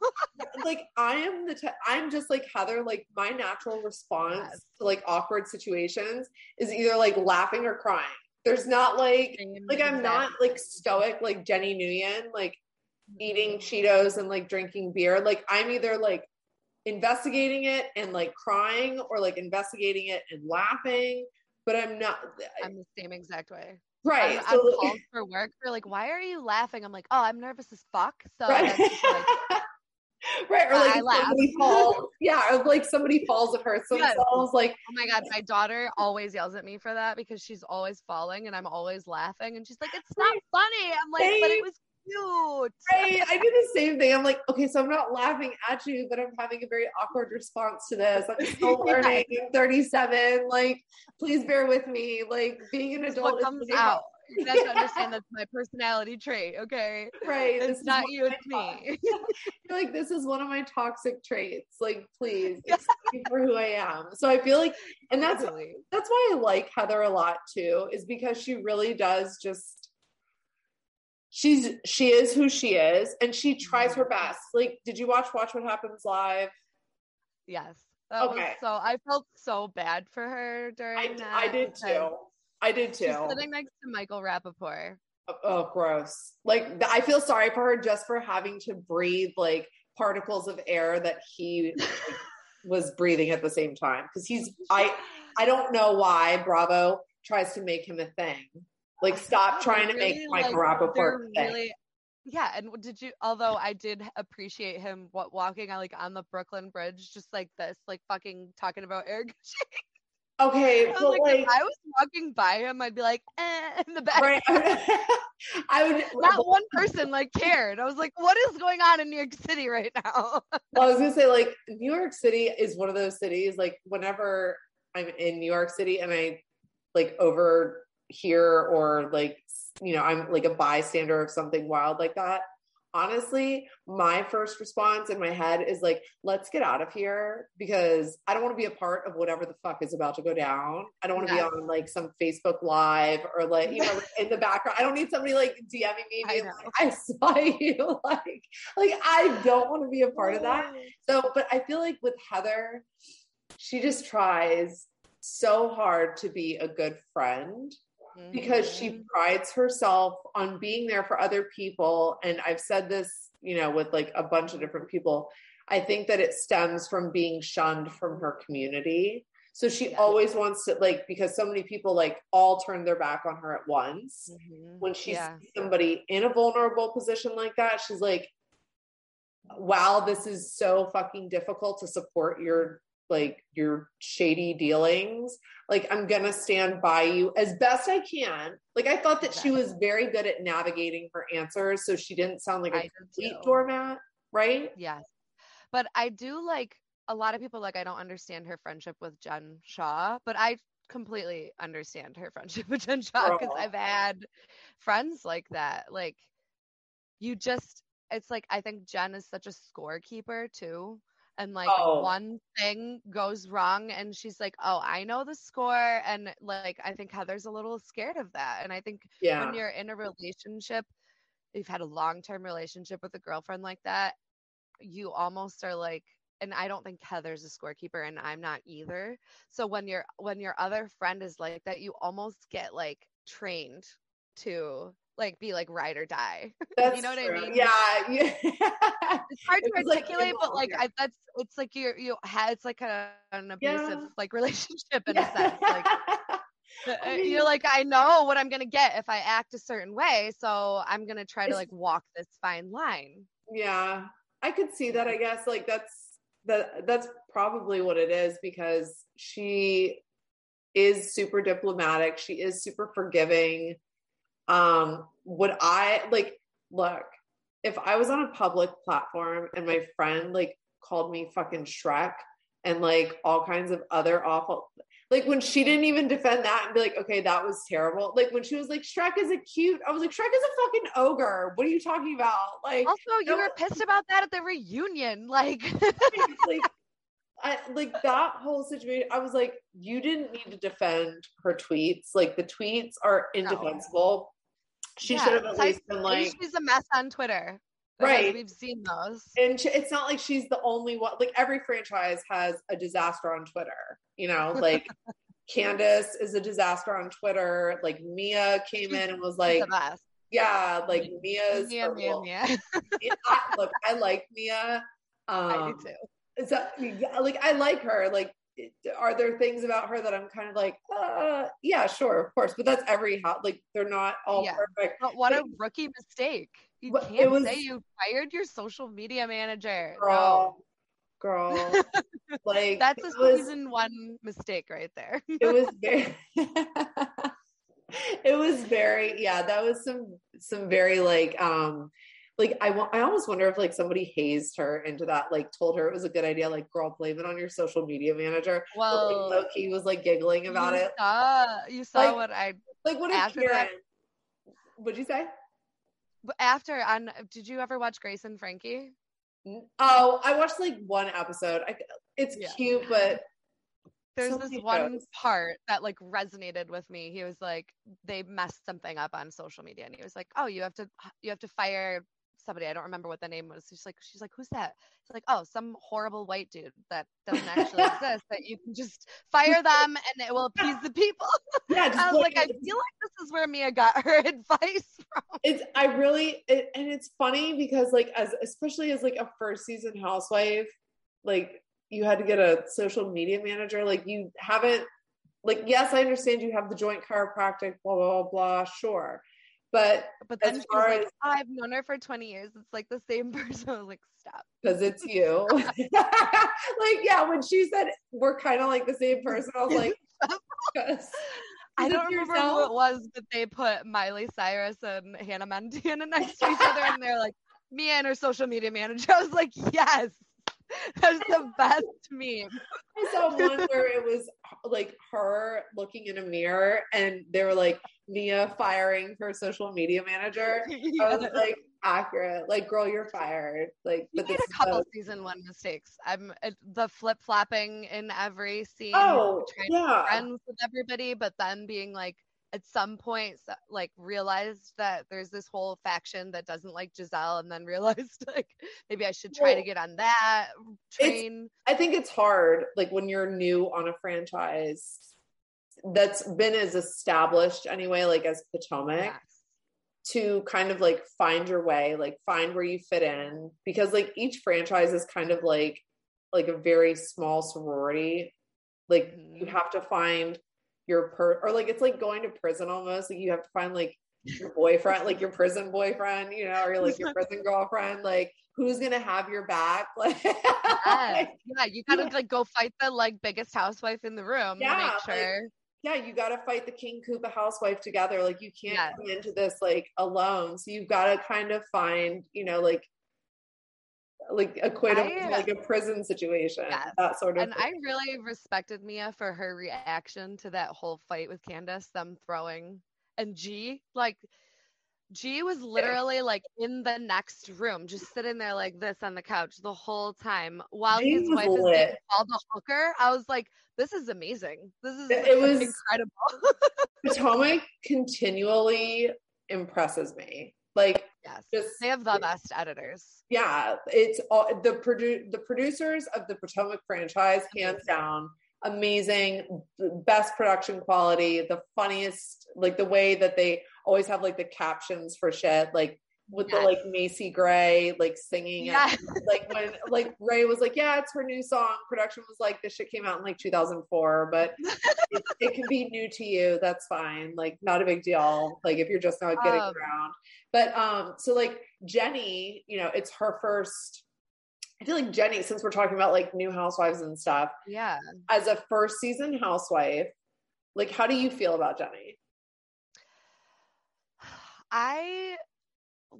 like, I am the. T- I'm just like Heather. Like, my natural response yes. to like awkward situations is either like laughing or crying. There's not like like I'm not like stoic like Jenny Nguyen like eating Cheetos and like drinking beer. Like I'm either like investigating it and like crying or like investigating it and laughing, but I'm not. I'm the same exact way. Right. I'm, so, I'm called for work. For like, why are you laughing? I'm like, oh, I'm nervous as fuck. So right. like, [laughs] right or like somebody falls yeah or like somebody falls at her so yes. like oh my god my daughter always yells at me for that because she's always falling and i'm always laughing and she's like it's not funny i'm like but it was cute. Right. I do the same thing. I'm like, okay, so I'm not laughing at you, but I'm having a very awkward response to this. I'm [laughs] still learning. I'm 37. Like, please bear with me. Like, being an adult comes out. You have to understand that's my personality trait, okay? [laughs] Right. It's not you, it's me. You're [laughs] like, this is one of my toxic traits. Like, please accept me for who I am. So I feel like, and that's that's why I like Heather a lot too, is because she really does just she's she is who she is and she tries her best. Like did you watch watch what happens live? Yes. Okay. so i felt so bad for her during I, that I did too. i did too. she's sitting next to michael rapaport. Oh, oh gross. Like i feel sorry for her just for having to breathe like particles of air that he [laughs] was breathing at the same time. Because he's i i don't know why bravo tries to make him a thing like, stop trying to make Mike like, Rapaport. Really, yeah, and did you? Although I did appreciate him what walking on like on the Brooklyn Bridge, just like this, like fucking talking about Eric. [laughs] Okay, I like, like, if I was walking by him, I'd be like, eh, [laughs] in the back. Right. [laughs] I would. Not one person like cared. I was like, what is going on in New York City right now? well, I was gonna say like New York City is one of those cities. Like whenever I'm in New York City and I like over here or like you know i'm like a bystander of something wild like that. Honestly my first response in my head is like let's get out of here because i don't want to be a part of whatever the fuck is about to go down. I don't want to yes. be on like some facebook live or like you know in the background. I don't need somebody like dming me I, like, I saw [laughs] you like like i don't want to be a part of that. Oh. So but i feel like with heather she just tries so hard to be a good friend because she mm-hmm. prides herself on being there for other people. And I've said this, you know, with like a bunch of different people. I think that it stems from being shunned from her community. So she yeah. always wants to like because so many people like all turn their back on her at once. Mm-hmm. When she yeah. sees somebody in a vulnerable position like that, she's like, wow, this is so fucking difficult to support your like your shady dealings. Like I'm gonna stand by you as best I can. Like I thought that she was very good at navigating her answers, so she didn't sound like a I complete doormat, right? Yes. But I do like a lot of people like I don't understand her friendship with Jen Shah but I completely understand her [laughs] friendship with Jen Shah because I've had friends like that. Like you just it's like I think Jen is such a scorekeeper too. And like oh. one thing goes wrong and she's like, Oh, I know the score. And like I think Heather's a little scared of that. And I think yeah. when you're in a relationship, you've had a long term relationship with a girlfriend like that, you almost are like and I don't think Heather's a scorekeeper and I'm not either. So when your when your other friend is like that, you almost get like trained to like be like ride or die. [laughs] you know what true. I mean? Yeah. [laughs] yeah. it's hard to articulate, like, but like I, that's it's like you're you it's like a, an abusive yeah. like [laughs] relationship in yeah. a sense. Like I uh, mean, you're like I know what I'm gonna get if I act a certain way, so I'm gonna try to like walk this fine line. Yeah, I could see that. I guess like that's that that's probably what it is because she is super diplomatic. She is super forgiving um, would I like look if I was on a public platform and my friend like called me fucking Shrek and like all kinds of other awful like when she didn't even defend that and be like, okay, that was terrible. Like when she was like, Shrek is a cute, I was like, Shrek is a fucking ogre. What are you talking about? Like also you were pissed about that at the reunion. Like [laughs] like I like that whole situation. I was like, you didn't need to defend her tweets. Like the tweets are indefensible. She yeah, should have at least been like, she's a mess on Twitter. Right. We've seen those. And it's not like she's the only one. Like every franchise has a disaster on Twitter, you know, [laughs] like Candiace is a disaster on Twitter. Like Mia came she's in and was like, yeah, like Mia's. Mia, Mia, Mia. [laughs] look, I like Mia. Um, [laughs] I do um, too. So, like, I like her. Like, are there things about her that I'm kind of like, uh, yeah, sure, of course, but that's every house. Like they're not all yeah. perfect. But what but, a rookie mistake! You can't was, say you fired your social media manager. Girl, no. girl, [laughs] like that's a was, season one mistake right there. [laughs] it was [laughs] very. it was very yeah. That was some some very like um like I want I almost wonder if like somebody hazed her into that, like told her it was a good idea, like girl, blame it on your social media manager. Well, like, Loki was like giggling about you it. Saw, you saw like, what I like. What did Karen? That, what'd you say? After on, did you ever watch Grace and Frankie? Oh, I watched like one episode. I, it's yeah. cute, but there's so this one shows. part that like resonated with me. He was like, they messed something up on social media, and he was like, "Oh, you have to, you have to fire somebody. I don't remember what the name was. She's like, she's like, who's that? It's like, oh, some horrible white dude that doesn't actually [laughs] exist that you can just fire them and it will appease the people. [laughs] Yeah, [laughs] I was like, I feel like this is where Mia got her advice from. It's I really it, and it's funny because like as especially as like a first season housewife, like you had to get a social media manager. Like you haven't like yes, I understand you have the joint chiropractic, blah blah blah, blah sure but but then she's like, as, oh, I've known her for 20 years. It's like the same [laughs] person. I was like, stop. Because it's you. [laughs] [laughs] like, yeah, when she said we're kind of like the same person, I was like, I don't remember yourself? who it was, but they put Miley Cyrus and Hannah Montana next to each other, and they're like, me and her social media manager. I was like, yes. [laughs] That's the best meme. I saw one where it was like her looking in a mirror and they were like Mia firing her social media manager. yeah. I was [laughs] like, accurate. Like, girl, you're fired. Like, you but made a couple so- season one mistakes. I'm uh, the flip flopping in every scene. Oh, trying yeah. to be friends with everybody, but then being like, at some point like realized that there's this whole faction that doesn't like Gizelle and then [laughs] realized like maybe I should try well, to get on that train. I think it's hard like when you're new on a franchise that's been as established anyway like as Potomac. Yes. to kind of like find your way, like find where you fit in because like each franchise is kind of like like a very small sorority. Like mm-hmm. you have to find your per or like it's like going to prison almost. Like you have to find like your boyfriend, like your prison boyfriend, you know, or like your [laughs] prison girlfriend, like who's gonna have your back? [laughs] Like, yeah, [laughs] yeah you gotta like go fight the like biggest housewife in the room yeah, make sure. Like, yeah, you gotta fight the King Koopa housewife together. Like you can't yes. come into this like alone. So you've gotta kind of find, you know, like like equate I, like a prison situation yes. that sort of and thing. i really respected mia for her reaction to that whole fight with Candiace, them throwing and G, like G was literally like in the next room, just sitting there like this on the couch the whole time while G his wife lit. is being called a hooker. I was like, this is amazing. This is it was incredible. [laughs] Potomac continually impresses me. Like yes, just, they have the best editors. Yeah, it's all the produ- the producers of the Potomac franchise, hands down amazing, best production quality, the funniest, like the way that they always have like the captions for shit, like with yes. the like Macy Gray like singing yes. [laughs] like when like Ray was like, Yeah, it's her new song. Production was like, This shit came out in like 2004, but [laughs] it, it, can be new to you. That's fine. Like, not a big deal. Like, if you're just not getting um, around. But um, so like Jenny, you know, it's her first I feel like Jenny, since we're talking about like new housewives and stuff, yeah, as a first season housewife, like how do you feel about Jenny? I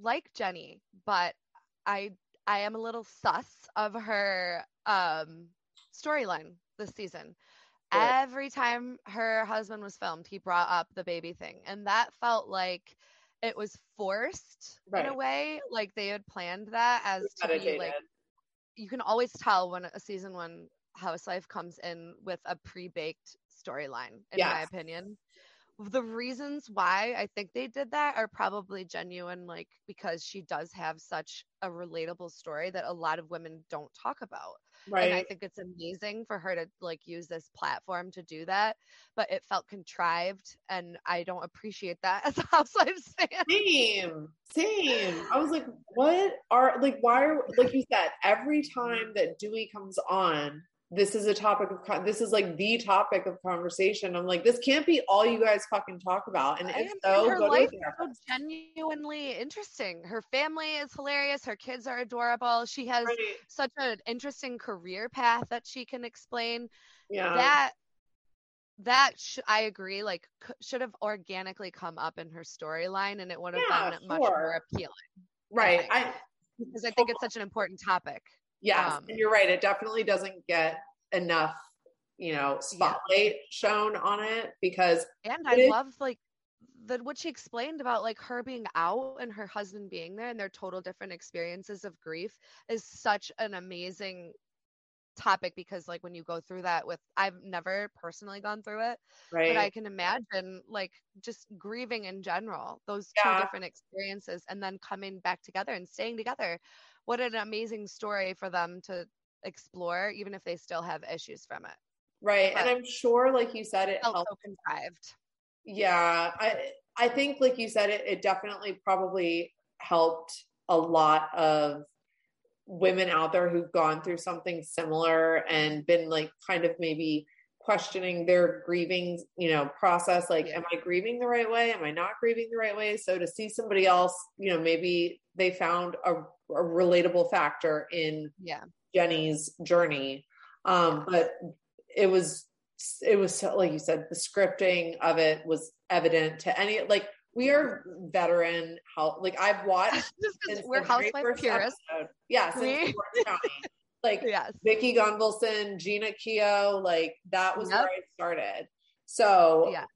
like Jenny, but I I am a little sus of her um storyline this season. Every time her husband was filmed, he brought up the baby thing, and that felt like it was forced right. in a way, like they had planned that as to be like you can always tell when a season one housewife comes in with a pre-baked storyline in yes. my opinion the reasons why i think they did that are probably genuine like because she does have such a relatable story that a lot of women don't talk about Right. And I think it's amazing for her to like use this platform to do that. But it felt contrived and I don't appreciate that [laughs] as a housewives fan. Same. Same. I was like, what are like why are like you said, every time that Dewey comes on, this is a topic of this is like the topic of conversation. I'm like, this can't be all you guys fucking talk about. And if so, her life is so genuinely interesting. Her family is hilarious. Her kids are adorable. She has right. such an interesting career path that she can explain. Yeah, that that sh- I agree. Like, c- should have organically come up in her storyline, and it would have yeah, been sure. much more appealing. Right. I because I think it's such an important topic. Yes, um, and you're right. It definitely doesn't get enough, you know, spotlight yeah. shown on it because. And I love like the what she explained about like her being out and her husband being there and their total different experiences of grief is such an amazing topic because like when you go through that with I've never personally gone through it right. but I can imagine like just grieving in general those yeah. two different experiences and then coming back together and staying together what an amazing story for them to explore, even if they still have issues from it. Right. But and I'm sure, like you said, it helped. So contrived. Yeah. I I think like you said, it it definitely probably helped a lot of women out there who've gone through something similar and been like kind of maybe questioning their grieving you know process like yeah. am i grieving the right way am i not grieving the right way so to see somebody else you know maybe they found a, a relatable factor in yeah jenny's journey um but it was it was so, like you said the scripting of it was evident to any like we are veteran how like i've watched [laughs] we're housewife purists yeah since [laughs] like yes. Vicki Gunvalson, Jeana Keough, like that was yep. where I started. So yeah.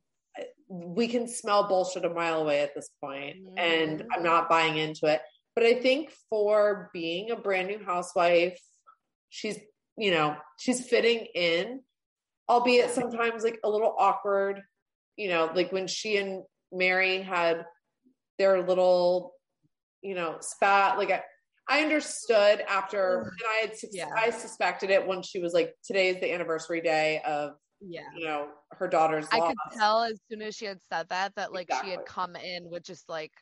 We can smell bullshit a mile away at this point, mm. and I'm not buying into it. But I think for being a brand new housewife, she's you know she's fitting in, albeit sometimes like a little awkward. You know, like when she and Mary had their little, you know, spat. Like I, I understood after, and I had, yeah. I suspected it when she was like, today is the anniversary day of, yeah, you know, her daughter's. I loss. could tell as soon as she had said that that like exactly. she had come in with just like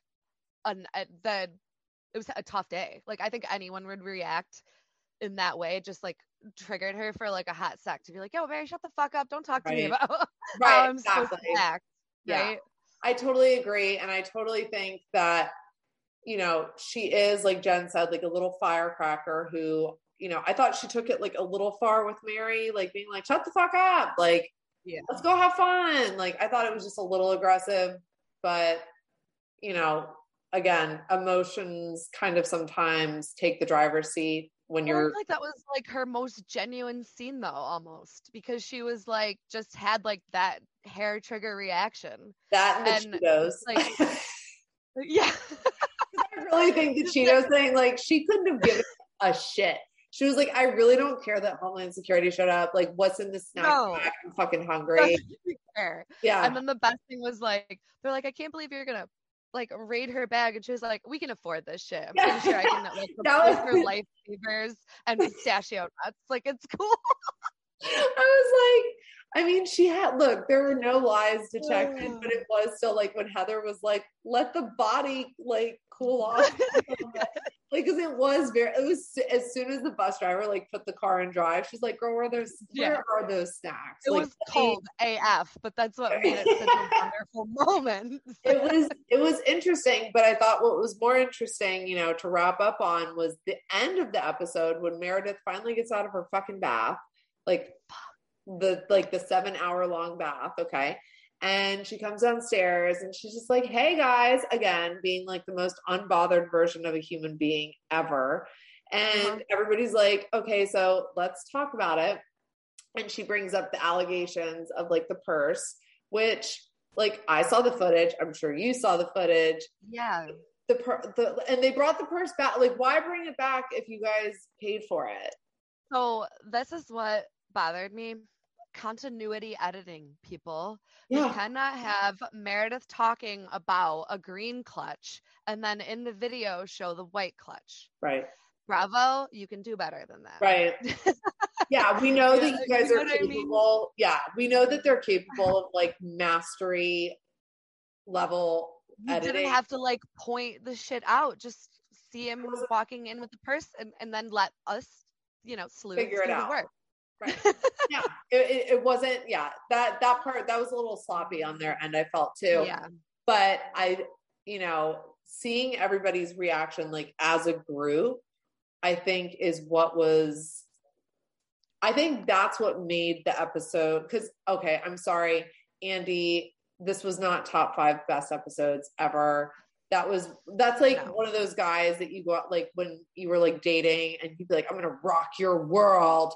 an the it was a tough day. Like I think anyone would react in that way. Just like triggered her for like a hot sec to be like, "Yo, Mary, shut the fuck up! Don't talk to me about [laughs] Right, how I'm supposed exactly. to act." Yeah. Right? I totally agree. And I totally think that, you know, she is, like Jen said, like a little firecracker who, you know, I thought she took it like a little far with Mary, like being like, shut the fuck up. Like, Yeah. let's go have fun. Like, I thought it was just a little aggressive, but, you know, again, emotions kind of sometimes take the driver's seat when you're, like that was like her most genuine scene though, almost because she was like just had like that hair trigger reaction. that and the and, Cheetos. like- [laughs] [laughs] Yeah. I really think the [laughs] Cheetos thing, like, she couldn't have given a shit. She was like, I really don't care that Homeland Security showed up. Like, what's in the snack No. pack? I'm fucking hungry. Yeah. And then the best thing was like, they're like, I can't believe you're gonna like raid her bag, and she was like, we can afford this shit. I'm pretty sure I can like [laughs] That was- her [laughs] lifesavers and pistachio nuts. Like it's cool. I was like, I mean, she had, look, there were no lies detected, but oh. it was still like when Heather was like, let the body like cool off. [laughs] like, cause it was very, it was as soon as the bus driver like put the car in drive, she's like, girl, where are those, Yeah. where are those snacks? It like, was cold AF, but that's what made it such a [laughs] wonderful moment. it was it was interesting but i thought what was more interesting you know to wrap up on was the end of the episode when meredith finally gets out of her fucking bath like the like the seven hour long bath okay and she comes downstairs and she's just like hey guys again being like the most unbothered version of a human being ever and Uh-huh. everybody's like okay so let's talk about it and she brings up the allegations of like the purse which like I saw the footage. I'm sure you saw the footage. yeah. The per the and they brought the purse back. Like, why bring it back if you guys paid for it? So this is what bothered me. Continuity editing, people. You Yeah, cannot have Meredith talking about a green clutch and then in the video show the white clutch. right, Bravo, you can do better than that. right. [laughs] Yeah, we know that you guys you are know what I mean? capable. Yeah, we know that they're capable of like mastery level You editing. didn't have to like point the shit out. Just see him walking in with the purse and, and then let us, you know, sleuths Figure it out. work. Right. [laughs] yeah, it, it, wasn't. Yeah, that that part that was a little sloppy on their end. I felt too. Yeah. but I, you know, seeing everybody's reaction like as a group, I think is what was. I think that's what made the episode. Because okay, I'm sorry, Andy. This was not top five best episodes ever. That was that's like No. one of those guys that you go out like when you were like dating and you'd be like, I'm gonna rock your world.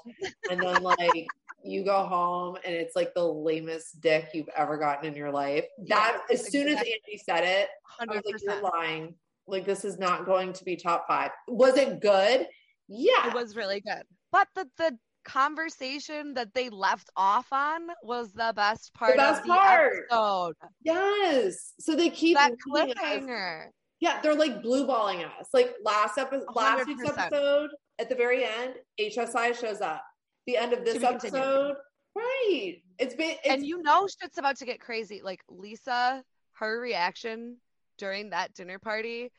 And then [laughs] like you go home and it's like the lamest dick you've ever gotten in your life. That as soon as exactly. Andy said it, I was like, You're lying. Like this is not going to be top five. Was it good? Yeah. It was really good. But the the conversation that they left off on was the best part the best of the part. episode. yes. So they keep That leading us. cliffhanger. Yeah, they're like blue balling us. Like last episode, last week's episode, at the very end, HSI shows up. The end of this To be continued. episode, right? It's been it's, and you know shit's about to get crazy. Like Lisa, her reaction during that dinner party,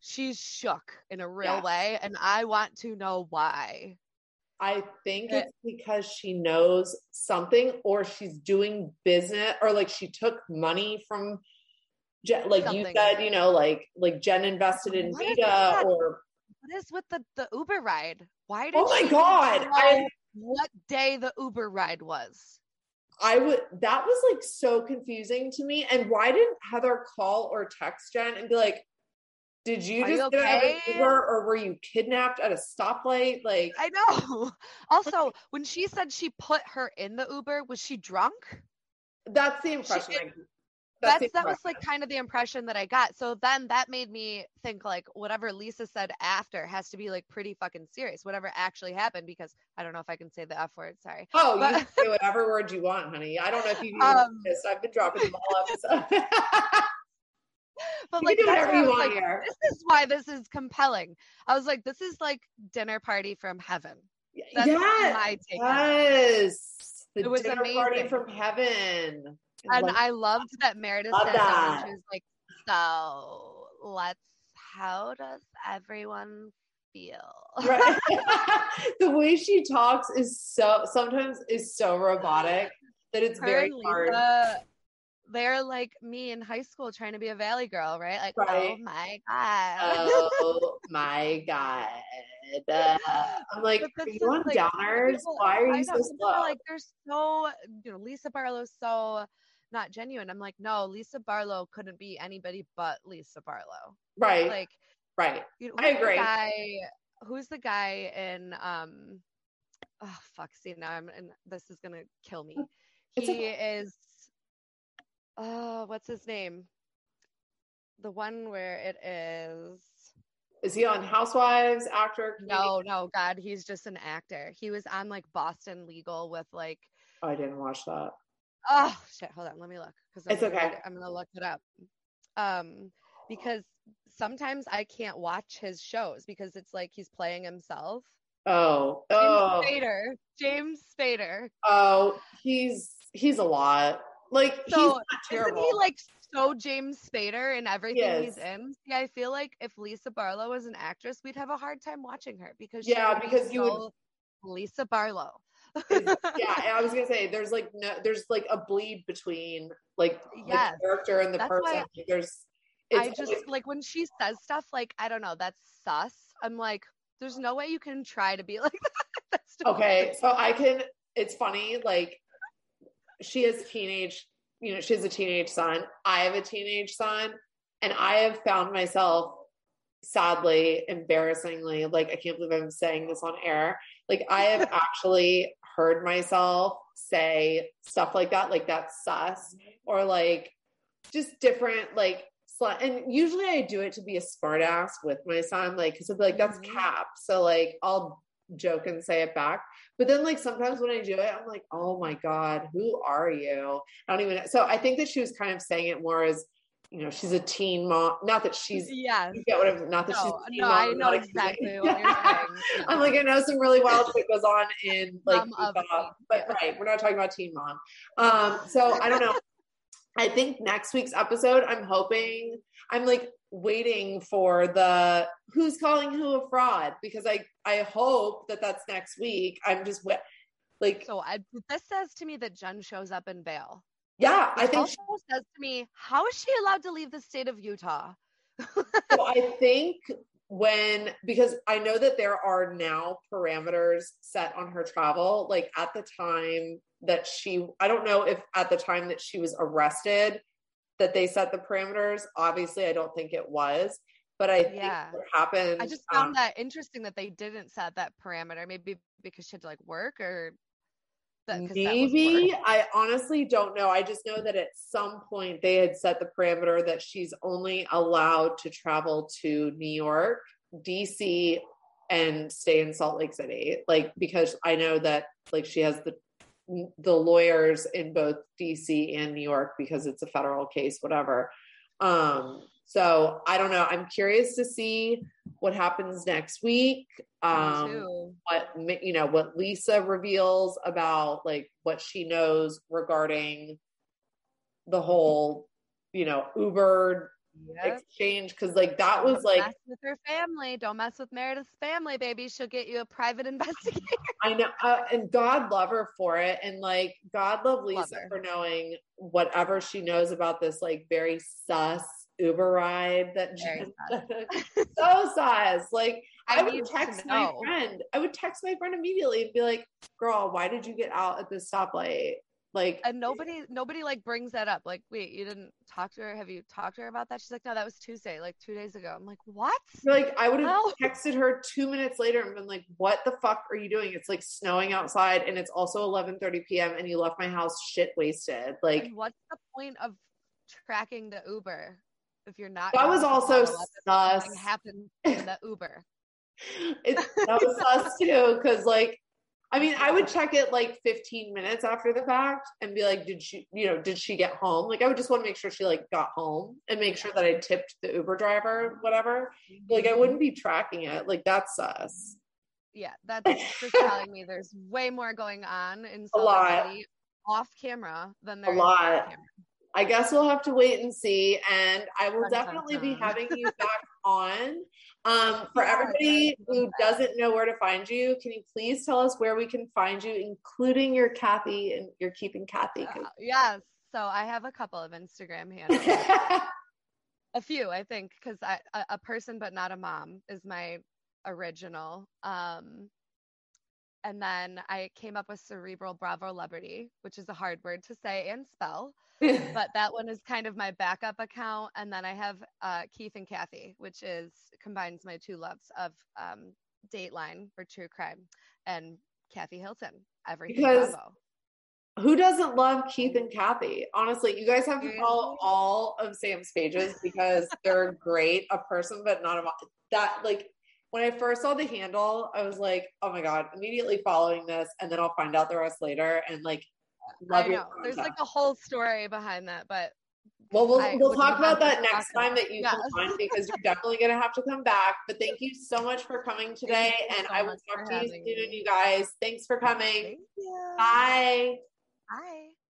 she's shook in a real way, and I want to know why. I think it's because she knows something, or she's doing business, or like she took money from, Jen, like you said, you know, like like Jen invested in What Vida, or What is with the the Uber ride? Why did oh my she god, I what day the Uber ride was? I would that was like so confusing to me. And why didn't Heather call or text Jen and be like, did you Are just you get out of an? Uber or were you kidnapped at a stoplight? Like I know. [laughs] Also, when she said she put her in the Uber, was she drunk? that's the impression. She- I, That's, the that was like kind of the impression that I got. So then that made me think like whatever Lisa said after has to be like pretty fucking serious. Whatever actually happened because I don't know if I can say the F word, sorry. Oh, you can say whatever word you want, honey. I don't know if you've [laughs] Um, noticed. I've been dropping them all episode. [laughs] But like can do whatever you want like, this is why this is compelling. I was like, this is like dinner party from heaven. That's yes, my take. it. yes. The It was dinner party amazing. from heaven. And Like, I loved that Meredith Love down that. she was like, so let's how does everyone feel? Right. [laughs] [laughs] the way she talks is so sometimes is so robotic that it's Her very and hard. They're like me in high school trying to be a valley girl, right? Like, oh my god. Oh my god. Uh, I'm like, are you on like, downers? people- Why are you know, so slow? Like they're so, you know, Lisa Barlow's so not genuine. I'm like, no, Lisa Barlow couldn't be anybody but Lisa Barlow. right, Like, right. you know, I who's the agree. guy, who's the guy in um? Oh fuck! See now I'm and this is gonna kill me. He okay. is. Oh, what's his name? The one where it is. Is he on Housewives? Actor? No, no, God, he's just an actor. He was on like Boston Legal with like Oh, I didn't watch that. Oh shit! Hold on, let me look because It's okay. I'm gonna look it up. Um, because sometimes I can't watch his shows because it's like he's playing himself. Oh, James oh, Spader. James Spader. oh. He's he's a lot. Like he's So, Isn't terrible. he like so James Spader in everything he's in? See, I feel like if Lisa Barlow was an actress, we'd have a hard time watching her because she Yeah, would be because you would- Lisa Barlow. [laughs] Yeah, I was gonna say there's like no, there's like a bleed between like Yes. the character and the That's person. why Like, there's I just like when she says stuff like I don't know, that's sus. I'm like, there's no way you can try to be [laughs] like that. That's okay. So I can. It's funny. Like she has teenage. You know, she has a teenage son. I have a teenage son, and I have found myself sadly, embarrassingly, like I can't believe I'm saying this on air. Like I have [laughs] actually heard myself say stuff like that, like that's sus, or like just different, like slut. And usually I do it to be a smart ass with my son, like because I'd be like, that's Mhm. cap. So like I'll joke and say it back. But then like sometimes when I do it, I'm like, oh my God, who are you? I don't even so I think that she was kind of saying it more as you know, she's a teen mom. Not that she's yes. you get what I'm not that she's No, teen no, mom, I know not exactly [laughs] what you're saying. I'm like, I know some really wild shit goes on in like, Utah, but yeah. right, we're not talking about teen mom. Um, so I don't know. [laughs] I think next week's episode, I'm hoping, I'm like waiting for the who's calling who a fraud because I I hope that that's next week. I'm just like, So I, this says to me that Jen shows up in bail. yeah, I think also says to me, how is she allowed to leave the state of Utah? so [laughs] I think when because I know that there are now parameters set on her travel, like at the time that she I don't know if at the time that she was arrested that they set the parameters. Obviously, I don't think it was, but I think Yeah. what happened. I just found um, that interesting that they didn't set that parameter. Maybe because she had to like work or that Maybe. I honestly don't know. I just know that at some point they had set the parameter that she's only allowed to travel to New York, DC, and stay in Salt Lake City. Like because I know that like she has the the lawyers in both DC and New York because it's a federal case, whatever. Um, so I don't know. I'm curious to see what happens next week. Um, what you know what Lisa reveals about like what she knows regarding the whole you know Uber Yep. exchange because like that was Don't like mess with her family. Don't mess with Meredith's family, baby. She'll get you a private [laughs] investigator. I know uh, and God love her for it and like God love Lisa her. for knowing whatever she knows about this like very sus Uber ride that took. [laughs] [laughs] so sus like I, need would text my friend. I would text my friend immediately and be like, "Girl, why did you get out at this stoplight?" Like, And nobody, nobody like brings that up. Like, wait, you didn't talk to her? Have you talked to her about that? She's like, no, that was Tuesday, like two days ago. I'm like, what? like I would have Well- texted her two minutes later and been like, "What the fuck are you doing? It's like snowing outside, and it's also 11:30 p.m. and you left my house shit wasted." Like, And what's the point of tracking the Uber if you're not? that was also sus. Happened in the Uber. It, that was sus too, because like, I mean, I would check it like 15 minutes after the fact and be like, "Did she, you know, did she get home?" Like, I would just want to make sure she like got home and make sure that I tipped the Uber driver, whatever. Like, I wouldn't be tracking it. Like, that's us. Yeah, that's just telling me there's way more going on in A lot. City off camera than A there on lot. I guess we'll have to wait and see. And I will Dun, dun, definitely be having you back on. Um, for everybody who doesn't know where to find you, can you please tell us where we can find you, including your Kathy and your keeping Kathy? Uh, yes. So I have a couple of Instagram handles. [laughs] a few, I think, because I a, a person but not a mom is my original. Um, and then I came up with cerebral bravo liberty, which is a hard word to say and spell, [laughs] but that one is kind of my backup account. And then I have uh, Keith and Kathy, which is combines my two loves of um, Dateline for true crime and Kathy Hilton, everything Because- Bravo. who doesn't love Keith and Kathy? Honestly, you guys have to follow all of Sam's pages because they're great. A person, but not a. That like when I first saw the handle, I was like, oh my god, immediately following this, and then I'll find out the rest later. And like, love I know. There's like a whole story behind that, but Well, we'll, I we'll talk about that next time that you Yes. come on because you're definitely going to have to come back. But thank you so much for coming today. and so I will talk to you soon, me. you guys. Thanks for coming. thank. Bye. Bye.